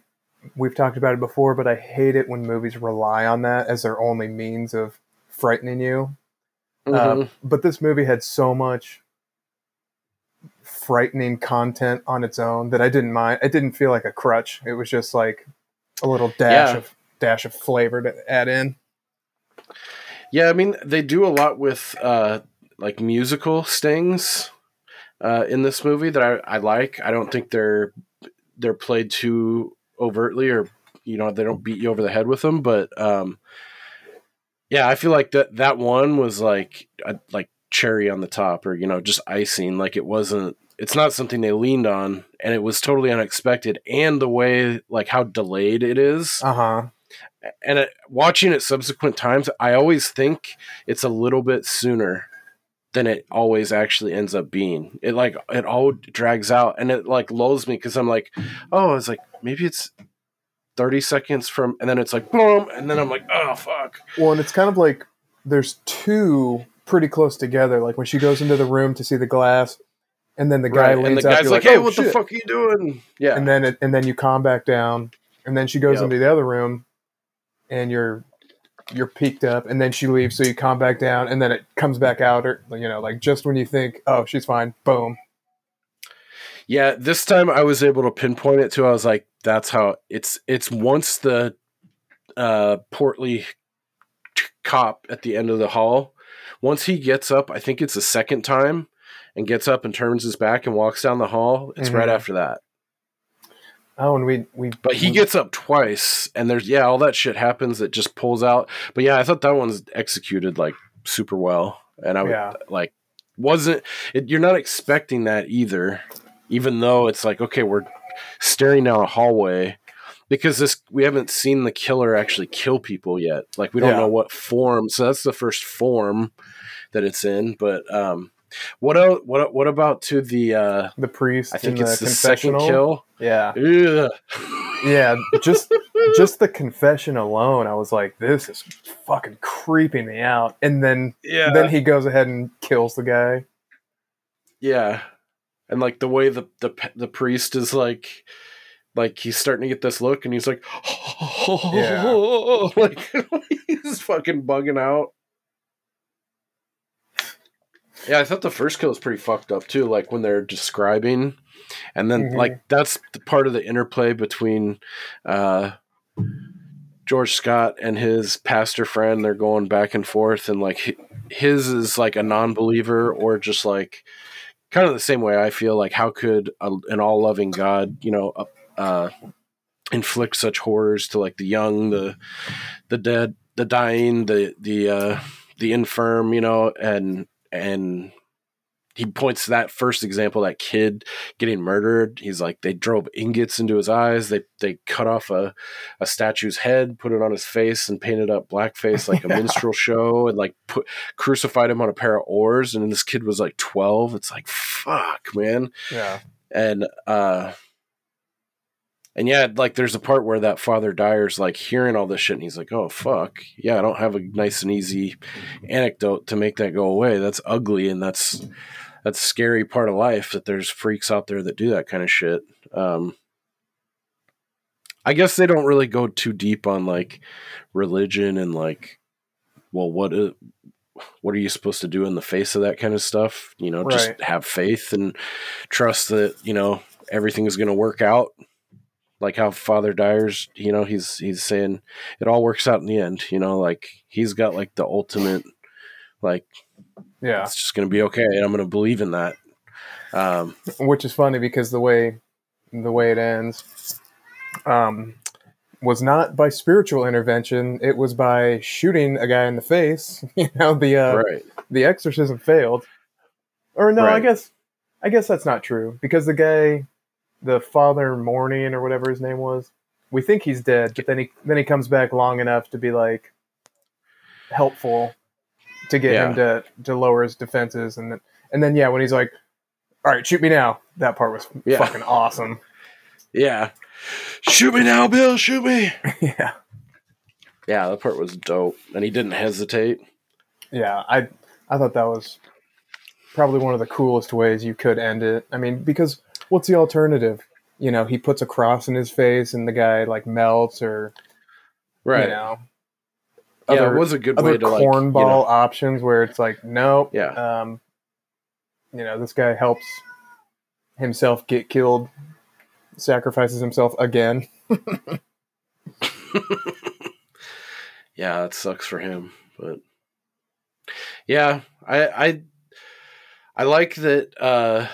we've talked about it before, but I hate it when movies rely on that as their only means of frightening you. Mhm. Uh, but this movie had so much frightening content on its own that I didn't mind. It didn't feel like a crutch. It was just like a little dash Yeah. of dash of flavor to add in. Yeah, I mean they do a lot with uh, like musical stings uh, in this movie that I, I like. I don't think they're they're played too overtly or you know they don't beat you over the head with them, but um, yeah, I feel like that that one was like a, like cherry on the top, or you know just icing. Like it wasn't. It's not something they leaned on, and it was totally unexpected. And the way like how delayed it is, Uh huh. And it, watching it subsequent times, I always think it's a little bit sooner than it always actually ends up being. It like it all drags out, and it like lulls me because I'm like, oh, it's like maybe it's thirty seconds from, and then it's like boom, and then I'm like, oh fuck, Well, and it's kind of like there's two pretty close together. Like when she goes into the room to see the glass, and then the guy right? leans And the guy's like, like, hey, "Oh, what the fuck are you doing? Yeah, and then it, and then you calm back down, and then she goes Yep. into the other room, and you're you're peaked up, and then she leaves, so you calm back down, and then it comes back out, or you know, like just when you think, oh, she's fine, boom, Yeah, this time I was able to pinpoint it too. I was like, that's how it's it's once the uh portly t- cop at the end of the hall, once he gets up, I think it's the second time and gets up and turns his back and walks down the hall, it's right Mhm. after that. Oh, and we we But he gets up twice and there's yeah, all that shit happens that just pulls out. But yeah, I thought that one's executed like super well. And I would Yeah. like wasn't it, you're not expecting that either even though it's like okay we're staring down a hallway because this we haven't seen the killer actually kill people yet like we don't Yeah. know what form so that's the first form that it's in but um what else what what about to the uh the priest. i think in it's the, the second kill Yeah, Ugh. yeah. Just just the confession alone, I was like, this is fucking creeping me out. And then yeah then he goes ahead and kills the guy. Yeah, and like the way the the the priest is like, like he's starting to get this look, and he's like, like he's fucking bugging out. Yeah, I thought the first kill was pretty fucked up too. Like when they're describing, and then Mhm. like that's the part of the interplay between uh, George Scott and his pastor friend. They're going back and forth, and like his is like a non-believer or just like kind of the same way I feel. Like how could a, an all-loving God, you know, uh, uh, inflict such horrors to like the young, the the dead, the dying, the the uh, the infirm, you know, and and he points to that first example, that kid getting murdered. He's like, they drove ingots into his eyes. They they cut off a, a statue's head, put it on his face, and painted up blackface like a Yeah. minstrel show, and like put crucified him on a pair of oars. And this kid was like twelve. It's like fuck, man Yeah. and uh and yeah like there's a part where that father dyer's like hearing all this shit and he's like oh fuck. Yeah i don't have a nice and easy anecdote to make that go away. That's ugly and that's that's a scary part of life that there's freaks out there that do that kind of shit. Um i guess they don't really go too deep on like religion and like well what is what are you supposed to do in the face of that kind of stuff? You know just have faith and trust that you know everything is going to work out like how father dyer's you know he's he's saying it all works out in the end you know like he's got like the ultimate like Yeah. it's just going to be okay and i'm going to believe in that. Um which is funny because the way the way it ends um, was not by spiritual intervention it was by shooting a guy in the face you know the uh, right. the exorcism failed. Or no i guess i guess that's not true because the guy the father morning or whatever his name was. We think he's dead but then he then he comes back long enough to be like helpful to get him to to lower his defenses. And then and then yeah when he's like all right shoot me now that part was Yeah. fucking awesome. Yeah. Shoot me now bill shoot me. Yeah. Yeah that part was dope. And he didn't hesitate. Yeah i i thought that was probably one of the coolest ways you could end it. I mean because what's the alternative? You know he puts a cross in his face and the guy like melts or right. you know. Yeah other, it was a good other way to like you cornball know, options where it's like nope Yeah. um you know this guy helps himself get killed sacrifices himself again. Yeah that sucks for him but yeah i i i like that uh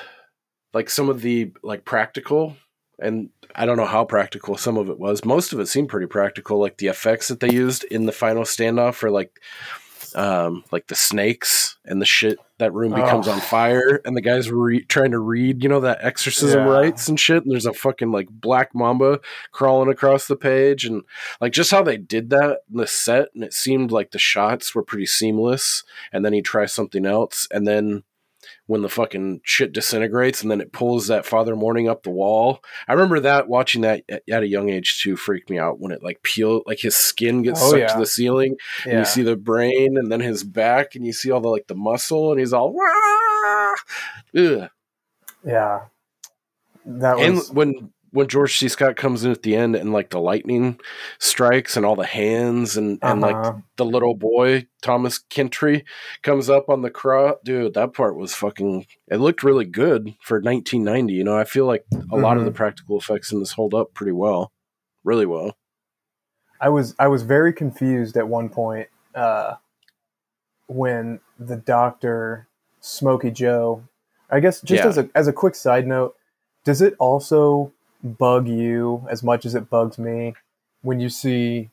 like some of the like practical and I don't know how practical some of it was. Most of it seemed pretty practical, like the effects that they used in the final standoff for like um like the snakes and the shit that room becomes Oh. on fire and the guys re- trying to read you know that exorcism Yeah. rites and shit and there's a fucking like black mamba crawling across the page and like just how they did that in the set and it seemed like the shots were pretty seamless and then he tries something else and then when the fucking shit disintegrates and then it pulls that father morning up the wall i remember that watching that at, at a young age too freaked me out when it like peeled like his skin gets Oh, sucked yeah. to the ceiling and Yeah. you see the brain and then his back and you see all the like the muscle and he's all "Wah!" Ugh. yeah. That and was when when George C. Scott comes in at the end and like the lightning strikes and all the hands and and like Uh-huh. the little boy Thomas Kintry comes up on the cross, dude. That part was fucking. It looked really good for 1990. You know, I feel like a lot of Mm-hmm. the practical effects in this hold up pretty well, really well. I was I was very confused at one point uh, when the doctor Smokey Joe. I guess just Yeah. as a as a quick side note, does it also bug you as much as it bugs me. When you see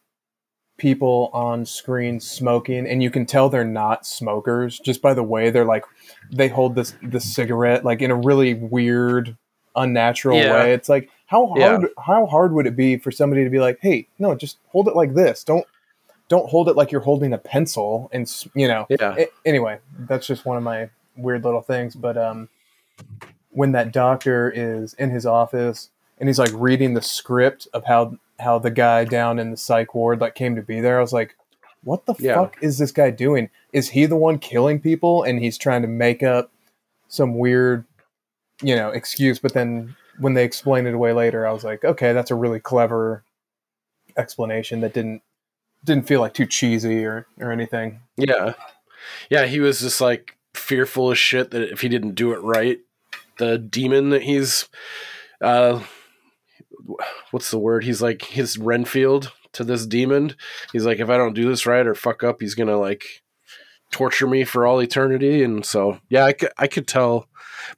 people on screen smoking and you can tell they're not smokers just by the way they're like they hold this this cigarette like in a really weird unnatural Yeah. way. It's like how Yeah. hard how hard would it be for somebody to be like hey no just hold it like this. Don't don't hold it like you're holding a pencil and you know? Yeah, a- anyway that's just one of my weird little things but um when that doctor is in his office and he's like reading the script of how how the guy down in the psych ward like came to be there i was like what the Yeah. fuck is this guy doing is he the one killing people and he's trying to make up some weird you know excuse but then when they explain it away later i was like okay that's a really clever explanation that didn't didn't feel like too cheesy or or anything yeah, yeah. He was just like fearful as shit that if he didn't do it right, the demon that he's, uh, what's the word? He's like his Renfield to this demon. He's like, if I don't do this right or fuck up, he's gonna like torture me for all eternity. And so, yeah, I could, I could tell.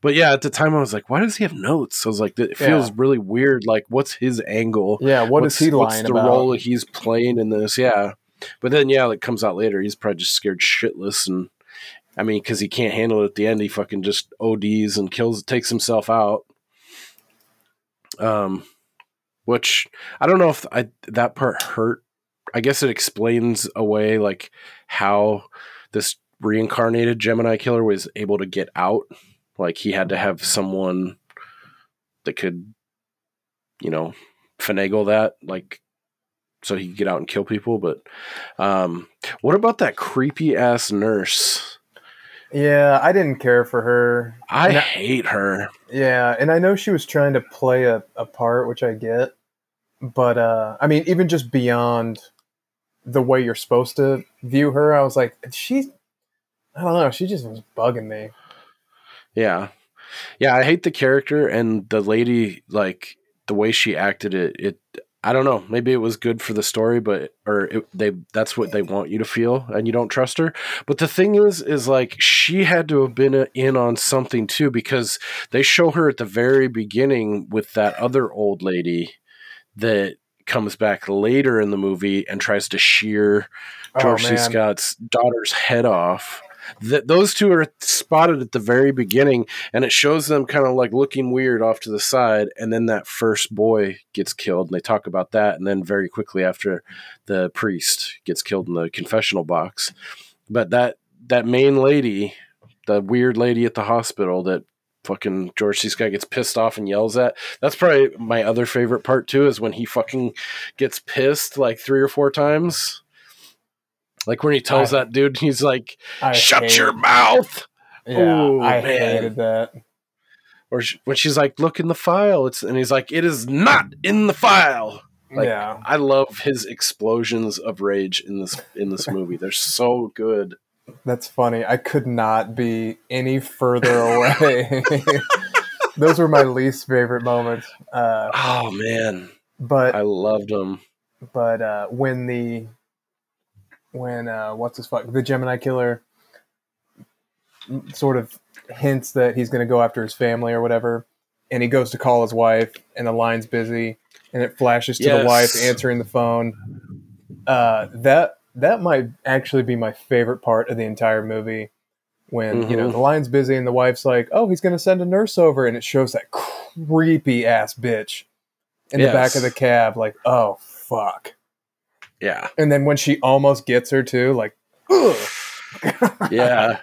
But yeah, at the time I was like, why does he have notes? I was like, it feels Yeah. really weird. Like, what's his angle? yeah what what's, is he what's the about role he's playing in this? Yeah. But then, yeah, it comes out later. He's probably just scared shitless. And I mean, because he can't handle it at the end, he fucking just ODs and kills, takes himself out. Um, which I don't know if I that part hurt. I guess it explains away like how this reincarnated Gemini killer was able to get out. Like he had to have someone that could, you know, finagle that, like, so he could get out and kill people. But um, what about that creepy ass nurse? yeah i didn't care for her I I- hate her. Yeah, and I know she was trying to play a, a part, which I get. But uh I mean, even just beyond the way you're supposed to view her, I was like, she I don't know, she just was bugging me. Yeah. Yeah, I hate the character and the lady like the way she acted it it I don't know, maybe it was good for the story but or it, they that's what they want you to feel and you don't trust her. But the thing is is like she had to have been uh, in on something too because they show her at the very beginning with that other old lady that comes back later in the movie and tries to shear oh, George oh, C. Scott's daughter's head off. Th- those two are spotted at the very beginning, and it shows them kind of like looking weird off to the side. And then that first boy gets killed, and they talk about that. And then very quickly after, the priest gets killed in the confessional box. But that that main lady, the weird lady at the hospital that fucking George C. Scott gets pissed off and yells at. That's probably my other favorite part too, is when he fucking gets pissed like three or four times. Like when he tells I- that dude, he's like, I "Shut hate- your mouth," Yeah, Ooh, I man. hated that. or sh- when she's like, "Look in the file," it's and he's like, "It is not in the file." Like, yeah. I love his explosions of rage in this in this movie. They're so good. That's funny. I could not be any further away. Those were my least favorite moments. Uh, Oh man, but I loved them. but uh, when the when uh, what's his fuck the Gemini killer sort of hints that he's going to go after his family or whatever, and he goes to call his wife, and the line's busy, and it flashes to Yes. the wife answering the phone. Uh, that that might actually be my favorite part of the entire movie. When you know Mhm. the line's busy and the wife's like, "Oh, he's going to send a nurse over," and it shows that creepy ass bitch in the back of the cab, like, "Oh fuck." Yeah. And then when she almost gets her too, like, ugh. Yeah.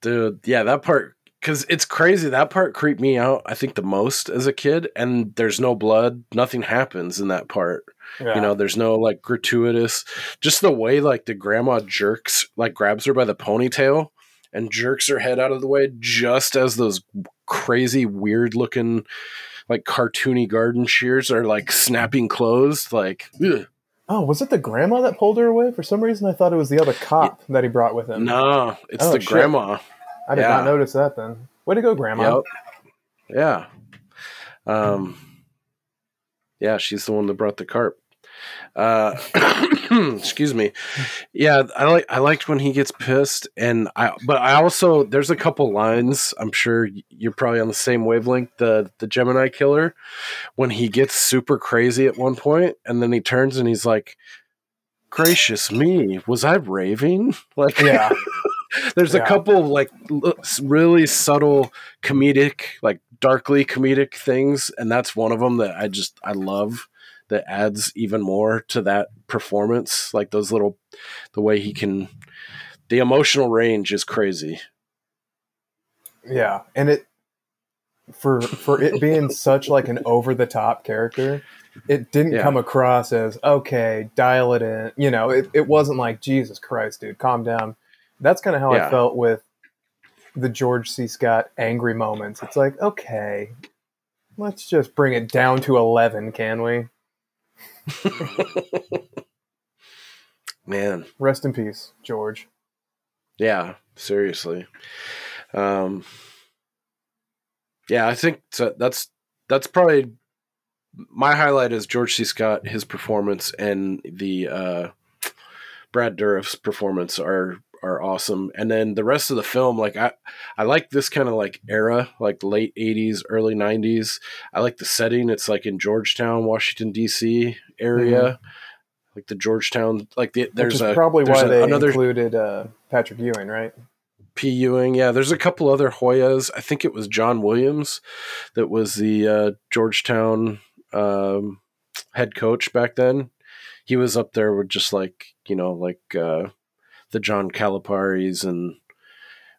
Dude, yeah, that part cuz it's crazy that part creeped me out I think the most as a kid and there's no blood, nothing happens in that part. Yeah. You know, there's no like gratuitous just the way like the grandma jerks like grabs her by the ponytail and jerks her head out of the way just as those crazy weird looking like cartoony garden shears are like snapping closed like ugh. Oh, was it the grandma that pulled her away? For some reason, I thought it was the other cop that he brought with him. no it's Oh, the shit. grandma I did yeah. not notice that then. Way to go, grandma. Yep. Yeah. Um Yeah, she's the one that brought the carp. Uh excuse me. Yeah, I like I liked when he gets pissed and I but I also there's a couple lines, I'm sure you're probably on the same wavelength, the the Gemini killer when he gets super crazy at one point and then he turns and he's like gracious me, was I raving? Like Yeah. There's Yeah. a couple of like really subtle comedic like darkly comedic things and that's one of them that i just i love that adds even more to that performance like those little the way he can the emotional range is crazy Yeah, and it for for it being such like an over the top character, it didn't Yeah. come across as okay, dial it in. You know, it, it wasn't like Jesus Christ, dude, calm down. That's kind of how Yeah. I felt with the George C. Scott angry moments. It's like okay, let's just bring it down to eleven, can we? man Rest in peace, George. yeah seriously um yeah i think that's that's probably my highlight is george c scott his performance and the uh brad dourif's performance are are awesome and then the rest of the film like i i like this kind of like era like late 80s early 90s i like the setting it's like in georgetown washington dc area like the georgetown like the, there's Which is a probably there's why a- they another included uh, Patrick Ewing, right? P. Ewing. Yeah, there's a couple other Hoyas. I think it was John Williams that was the uh, Georgetown um, head coach back then. He was up there with just like, you know, like uh, the John Caliparis and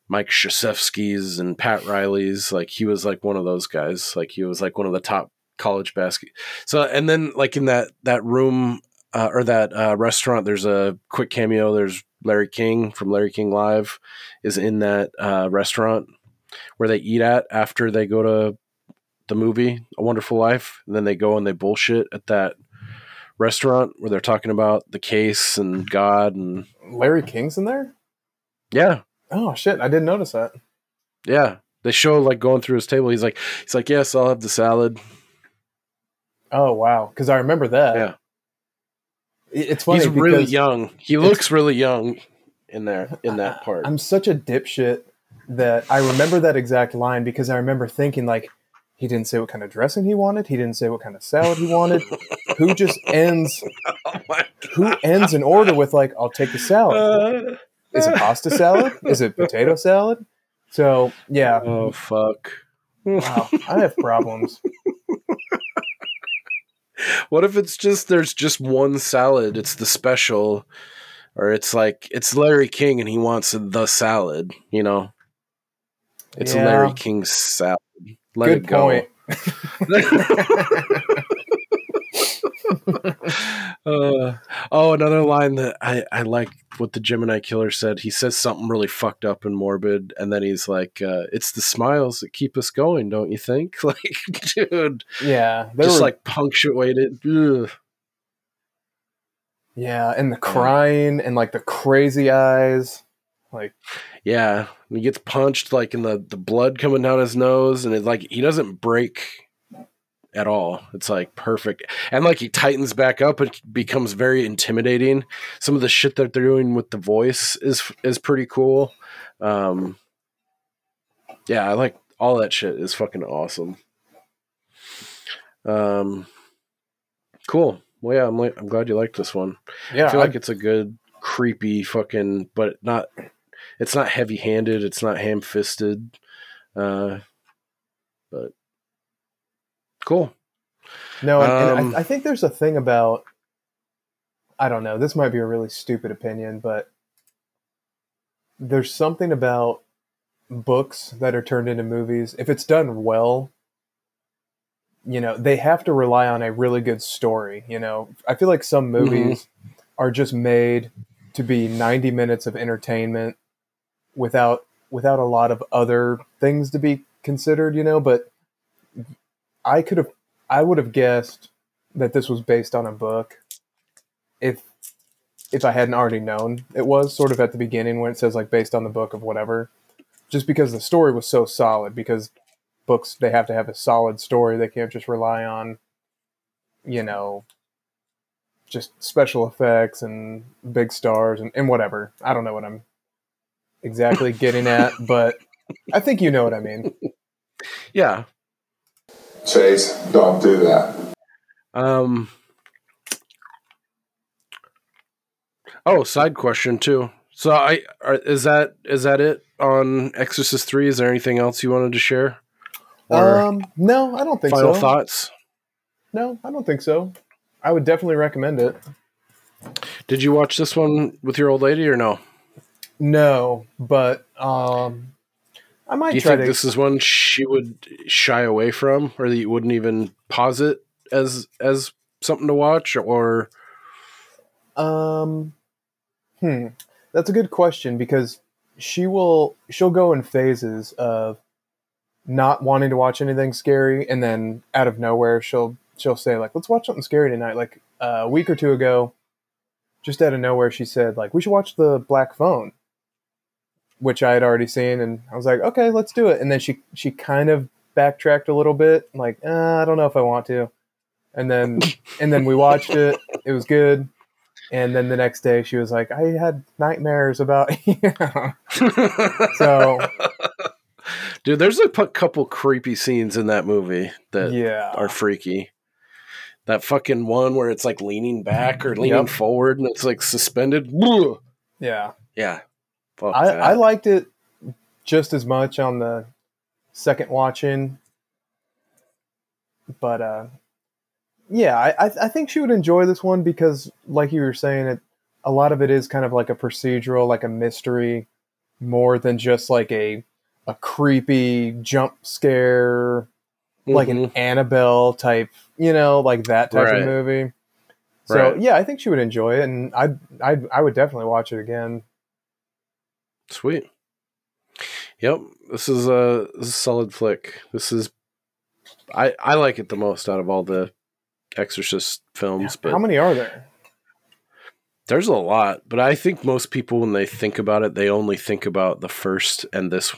Mike Krzyzewski's and Pat Riley's. Like, he was like one of those guys. Like, he was like one of the top college basket. So, and then like in that, that room uh, or that uh, restaurant, there's a quick cameo. There's Larry King from Larry King Live is in that uh, restaurant where they eat at after they go to the movie A Wonderful Life, and then they go and they bullshit at that restaurant where they're talking about the case and God and Larry King's in there. yeah, Oh shit, I didn't notice that. yeah. They show like going through his table. He's like, he's like, yes, I'll have the salad. Oh wow, because I remember that. Yeah. It's funny He's really young. He looks really young in there in that part. I'm such a dipshit that I remember that exact line because I remember thinking like he didn't say what kind of dressing he wanted. He didn't say what kind of salad he wanted. who just ends? Oh Who ends an order with like, "I'll take the salad." god. Is it pasta salad? Is it potato salad? So yeah, Oh fuck. wow, I have problems. What if it's just there's just one salad? It's the special, or it's like it's Larry King and he wants the salad. You know, it's Yeah. Larry King salad. Let Good it go. point. Uh, oh, another line that I I like what the Gemini killer said. He says something really fucked up and morbid, and then he's like, uh, "It's the smiles that keep us going, don't you think?" Like, dude, Yeah, just were, like punctuated. Ugh. yeah, and the crying and like the crazy eyes. Like Yeah, he gets punched like in the the blood coming down his nose, and it's like he doesn't break at all. It's like perfect, and like he tightens back up, it becomes very intimidating. Some of the shit that they're doing with the voice is is pretty cool. Um, yeah, I like all that shit is fucking awesome. Um, cool. Well, yeah, I'm like, I'm glad you like this one. Yeah, I feel I- like it's a good, creepy fucking, but not. It's not heavy handed. It's not ham fisted. Uh, cool. No, and, and Um, I, I think there's a thing about I don't know. This might be a really stupid opinion, but there's something about books that are turned into movies. If it's done well, you know, they have to rely on a really good story. You know, I feel like some movies are just made to be 90 minutes of entertainment without without a lot of other things to be considered. You know, but I could have I would have guessed that this was based on a book if if I hadn't already known it was sort of at the beginning when it says like based on the book of whatever. Just because the story was so solid because books they have to have a solid story. They can't just rely on you know just special effects and big stars and, and whatever. I don't know what I'm exactly getting at, but I think you know what I mean. Yeah. Chase, don't do that. Um. Oh, side question too. So I are, is that is that it on Exorcist three? Is there anything else you wanted to share? Or Um no, I don't think final so. Final thoughts? No, I don't think so. I would definitely recommend it. Did you watch this one with your old lady or no? No, but um, I might Do you think to. this is one she would shy away from, or that you wouldn't even pause it as as something to watch, or um, hmm, that's a good question because she will she'll go in phases of not wanting to watch anything scary, and then out of nowhere she'll she'll say like, "Let's watch something scary tonight." Like uh, a week or two ago, just out of nowhere, she said like, "We should watch the Black Phone." Which I had already seen, and I was like, "Okay, let's do it." And then she she kind of backtracked a little bit, like, uh, "I don't know if I want to." And then and then we watched it. It was good. And then the next day, she was like, "I had nightmares about." you. So dude, there's a couple creepy scenes in that movie that yeah, are freaky. That fucking one where it's like leaning back or leaning Yep. forward and it's like suspended. Yeah. Yeah. Fuck I, that. I liked it just as much on the second watching, but uh, yeah, I, I I think she would enjoy this one because, like you were saying, it a lot of it is kind of like a procedural, like a mystery, more than just like a a creepy jump scare, like an Mhm. Annabelle type, you know, like that type Right. of movie. So Right. yeah, I think she would enjoy it, and I I I would definitely watch it again. Sweet. Yep. This is a, this is a solid flick. This is I I like it the most out of all the Exorcist films, but How many are there? there's a lot. But I think most people when they think about it, they only think about the first and this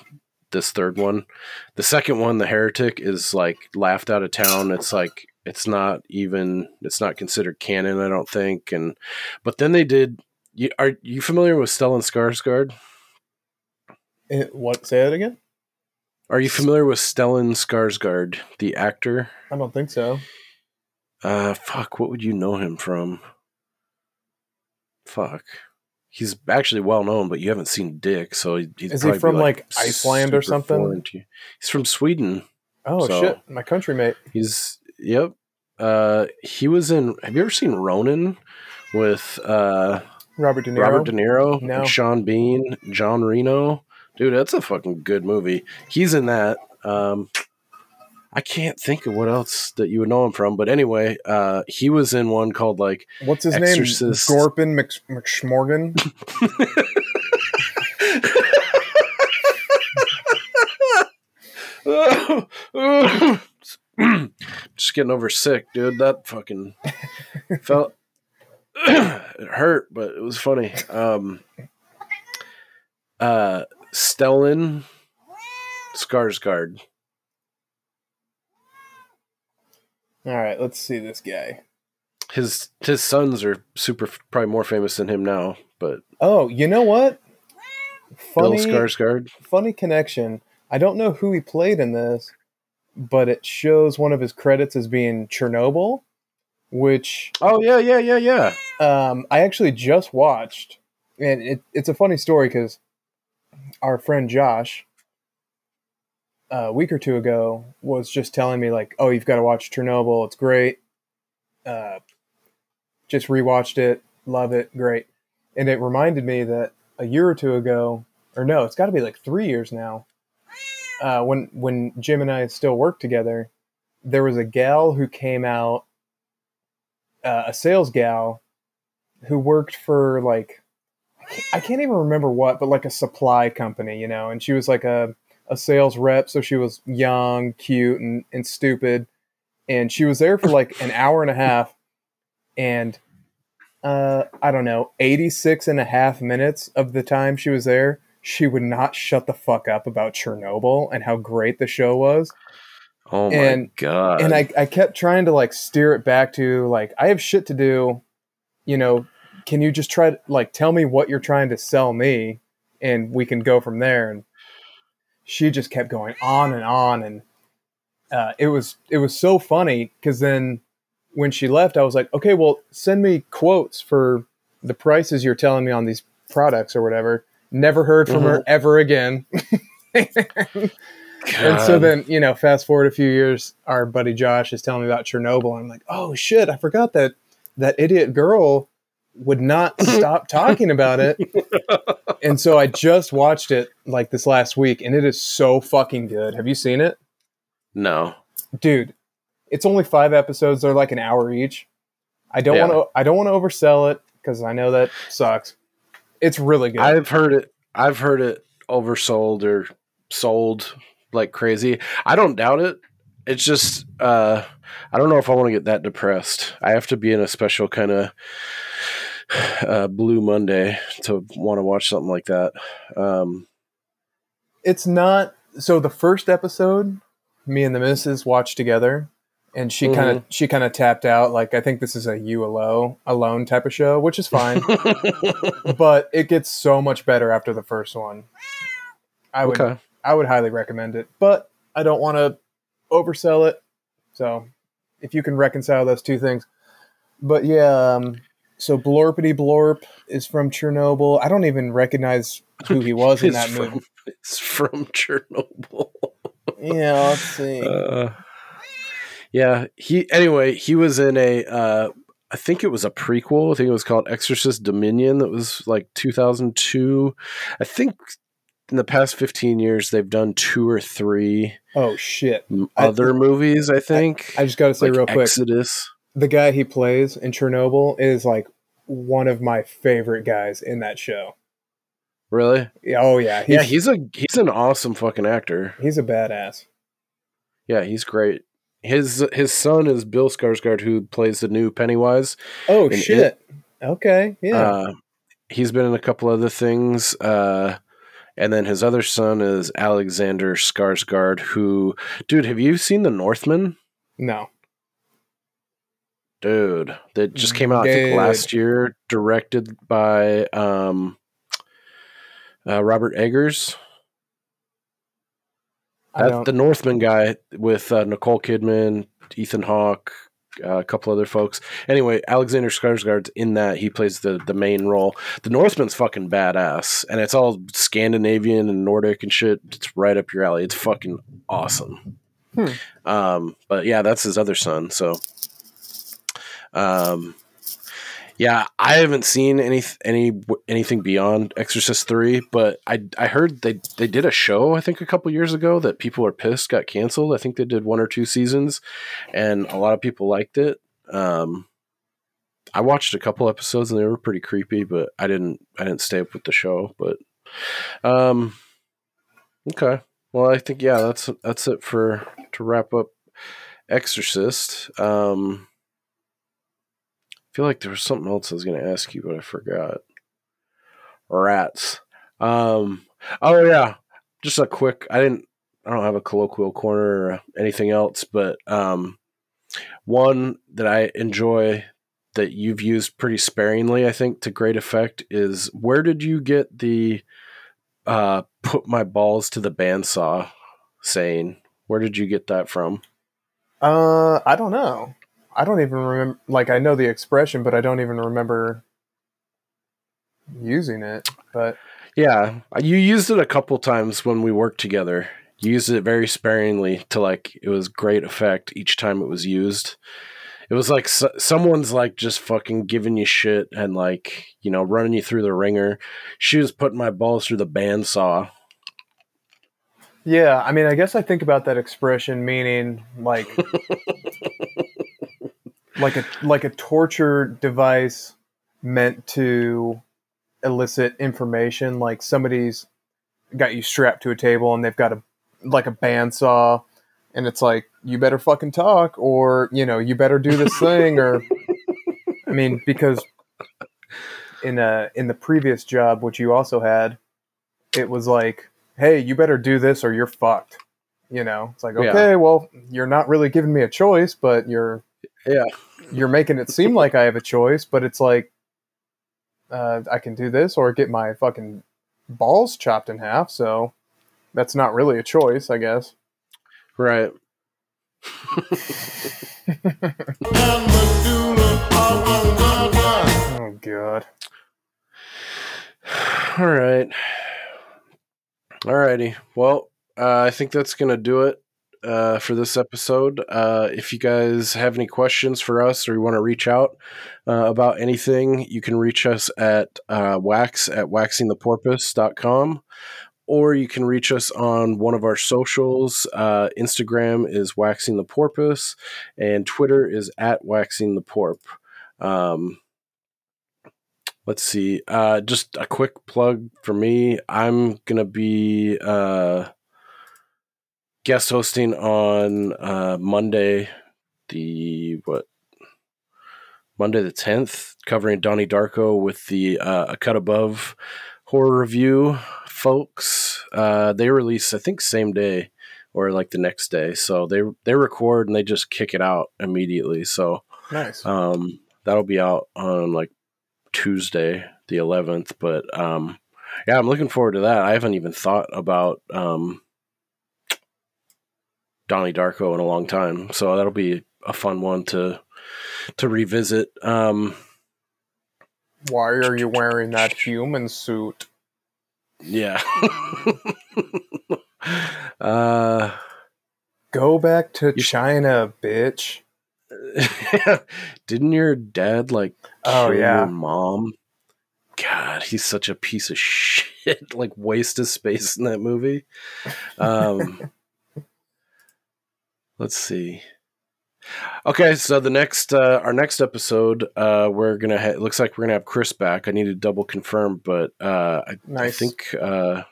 this third one. The second one, The Heretic, is like laughed out of town. It's like it's not even it's not considered canon, I don't think. And but then they did you, are you familiar with Stellan Skarsgård? Eh, What? Say it again. Are you familiar with Stellan Skarsgård, the actor? I don't think so. Uh, fuck, what would you know him from? Fuck. He's actually well known, but you haven't seen Dick, so he- he'd Is he probably from, like, Iceland or something? foreign to you. He's from Sweden. Oh So- shit, my country mate. He's yep. Uh, he was in. Have you ever seen Ronin with uh Robert De Niro. Robert De Niro, No. Sean Bean, Jean Reno? Dude, that's a fucking good movie. He's in that. Um, I can't think of what else that you would know him from, but anyway, uh, he was in one called like What's his Exorcist. name? Gorpin Mc, McSmorgan. just getting over sick, dude. That fucking felt it hurt, but it was funny. Um, uh, Stellan Skarsgård. All right, let's see this guy. His his sons are super, probably more famous than him now. But Oh, you know what? Bill Funny, Skarsgård. funny connection. I don't know who he played in this, but it shows one of his credits as being Chernobyl, which Oh yeah, yeah, yeah, yeah. um, I actually just watched, and it, it's a funny story because our friend Josh, uh, a week or two ago, was just telling me like, "Oh, you've got to watch Chernobyl. It's great. Uh, just rewatched it. Love it. Great." And it reminded me that a year or two ago, or no, it's got to be like three years now. Uh, when when Jim and I still worked together, there was a gal who came out, uh, a sales gal, who worked for like I can't, even remember what, but like a supply company, you know. And she was like a a sales rep, so she was young, cute, and and stupid. And she was there for like an hour and a half, and uh, I don't know, 86 and a half minutes of the time she was there, she would not shut the fuck up about Chernobyl and how great the show was. Oh my And- god. And I, I kept trying to like steer it back to like, I have shit to do. You know, can you just try to like tell me what you're trying to sell me and we can go from there? And she just kept going on and on. And uh, it was, it was so funny because then when she left, I was like, okay, well, send me quotes for the prices you're telling me on these products or whatever. Never heard from her ever again. And so then, you know, fast forward a few years, our buddy Josh is telling me about Chernobyl. And I'm like, oh shit, I forgot that that idiot girl would not stop talking about it. and so I just watched it like this last week, and it is so fucking good. Have you seen it? no. Dude, it's only five episodes, they're like an hour each. I don't Yeah. want to I don't want to oversell it because I know that sucks. It's really good. I've heard it. I've heard it oversold or sold like crazy. I don't doubt it. It's just uh, I don't know if I want to get that depressed. I have to be in a special kind of uh, blue Monday to want to watch something like that. Um, it's not so the first episode me and the missus watched together and she kind of she kind of tapped out like i think this is a you alone alone type of show which is fine. But it gets so much better after the first one. I would okay. i would highly recommend it but i don't want to oversell it. So if you can reconcile those two things. But yeah um, so blorpity blorp is from chernobyl i don't even recognize who he was in that from, movie it's from Chernobyl. yeah let's see Uh, yeah, he anyway, he was in a uh I think it was a prequel. I think it was called Exorcist Dominion that was like 2002. I think in the past 15 years they've done two or three oh shit m- I- other movies, I think. I just got to say like real quick, Exodus. The guy he plays in Chernobyl is like one of my favorite guys in that show. Really? Oh yeah, he's, yeah, he's a he's an awesome fucking actor. he's a badass. Yeah, he's great. His his son is Bill Skarsgård who plays the new Pennywise. Oh shit. Okay, yeah. Uh, he's been in a couple other things. Uh, and then his other son is Alexander Skarsgård, who, dude, have you seen The Northman? no. Dude, that just came out, I think, last year, directed by um, uh, Robert Eggers. That's the Northman guy with uh, Nicole Kidman, Ethan Hawke, uh, a couple other folks. Anyway, Alexander Skarsgård's in that. He plays the the main role. The Northman's fucking badass, and it's all Scandinavian and Nordic and shit. It's right up your alley. It's fucking awesome. Hmm. Um, but yeah, that's his other son. So, um, yeah, I haven't seen any any anything beyond Exorcist three, but I I heard they they did a show I think a couple years ago that people are pissed got canceled. I think they did one or two seasons, and a lot of people liked it. Um, I watched a couple episodes and they were pretty creepy, but I didn't I didn't stay up with the show. But um, okay, well I think yeah that's that's it for to wrap up Exorcist. Um, feel like there was something else I was going to ask you, but I forgot. Rats. Um. Oh yeah. Just a quick. I didn't. I don't have a colloquial corner or anything else, but um, one that I enjoy that you've used pretty sparingly, I think, to great effect is where did you get the uh put my balls to the bandsaw saying. Where did you get that from? Uh, I don't know. I don't even remember. Like, I know the expression, but I don't even remember using it. But Yeah, you used it a couple times when we worked together. You used it very sparingly to like it was great effect each time it was used. It was like s someone's like just fucking giving you shit and like you know running you through the ringer. She was putting my balls through the bandsaw. yeah, I mean, I guess I think about that expression meaning like like a like a torture device meant to elicit information. Like somebody's got you strapped to a table and they've got a like a bandsaw, and it's like you better fucking talk or you know you better do this thing or I mean because in a in the previous job which you also had, it was like hey you better do this or you're fucked. You know, it's like Yeah. okay, well you're not really giving me a choice, but you're Yeah, you're making it seem like I have a choice, but it's like uh, I can do this or get my fucking balls chopped in half. So that's not really a choice, I guess. right. Oh god. All right. Alrighty. Well, uh, I think that's gonna do it uh, for this episode. Uh, if you guys have any questions for us or you want to reach out uh, about anything, you can reach us at uh, wax at waxingtheporpoise.com or you can reach us on one of our socials. Uh, Instagram is waxing the porpoise and Twitter is at waxing the porp. Um, let's see uh just a quick plug for me i'm gonna be uh guest hosting on uh monday the what monday the 10th covering donnie darko with the uh a cut above horror review folks uh they release i think same day or like the next day so they they record and they just kick it out immediately so Nice. um, that'll be out on like Tuesday, the 11th. But um, yeah, I'm looking forward to that. I haven't even thought about um, Donnie Darko in a long time, so that'll be a fun one to to revisit. Um, Why are you wearing that human suit? yeah. uh, Go back to China, bitch. didn't your dad like Oh, yeah. your mom? God, he's such a piece of shit. Like waste of space in that movie. Um, let's see. Okay, so the next uh, our next episode, uh, we're gonna ha- it looks like we're gonna have Chris back. I need to double confirm, but uh, I, I think uh,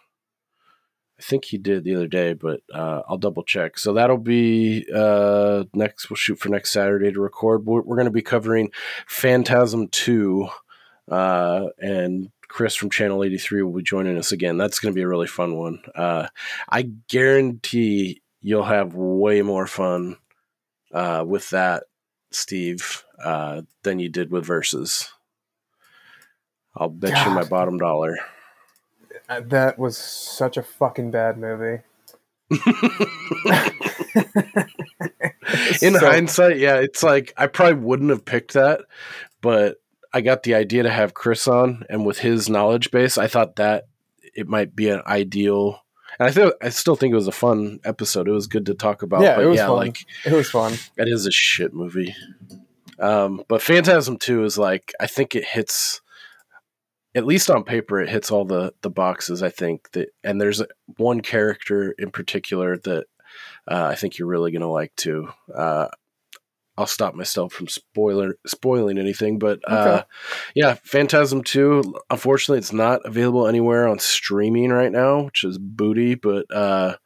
I think he did the other day, but uh, I'll double check. So that'll be uh, next. We'll shoot for next Saturday to record. We're, we're going to be covering Phantasm Two, uh, and Chris from Channel Eighty Three will be joining us again. That's going to be a really fun one. Uh, I guarantee you'll have way more fun uh, with that, Steve, uh, than you did with verses. I'll bet you my bottom dollar. Uh, That was such a fucking bad movie. in So- hindsight, yeah, it's like I probably wouldn't have picked that, but I got the idea to have Chris on, and with his knowledge base, I thought that it might be an ideal. And I think I still think it was a fun episode. It was good to talk about. Yeah, but it was yeah, fun. like It was fun. It is a shit movie. Um, but Phantasm Two is like I think it hits, at least on paper, it hits all the the boxes. I think that, and there's one character in particular that uh, I think you're really gonna like too. Uh, I'll stop myself from spoiler spoiling anything, but uh, Okay. yeah, Phantasm Two. Unfortunately, it's not available anywhere on streaming right now, which is booty. But uh,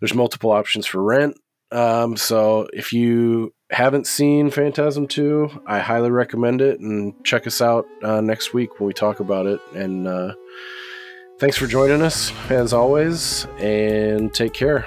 there's multiple options for rent. Um, so if you haven't seen Phantasm 2, I highly recommend it and check us out uh, next week when we talk about it. And uh, thanks for joining us as always, and take care.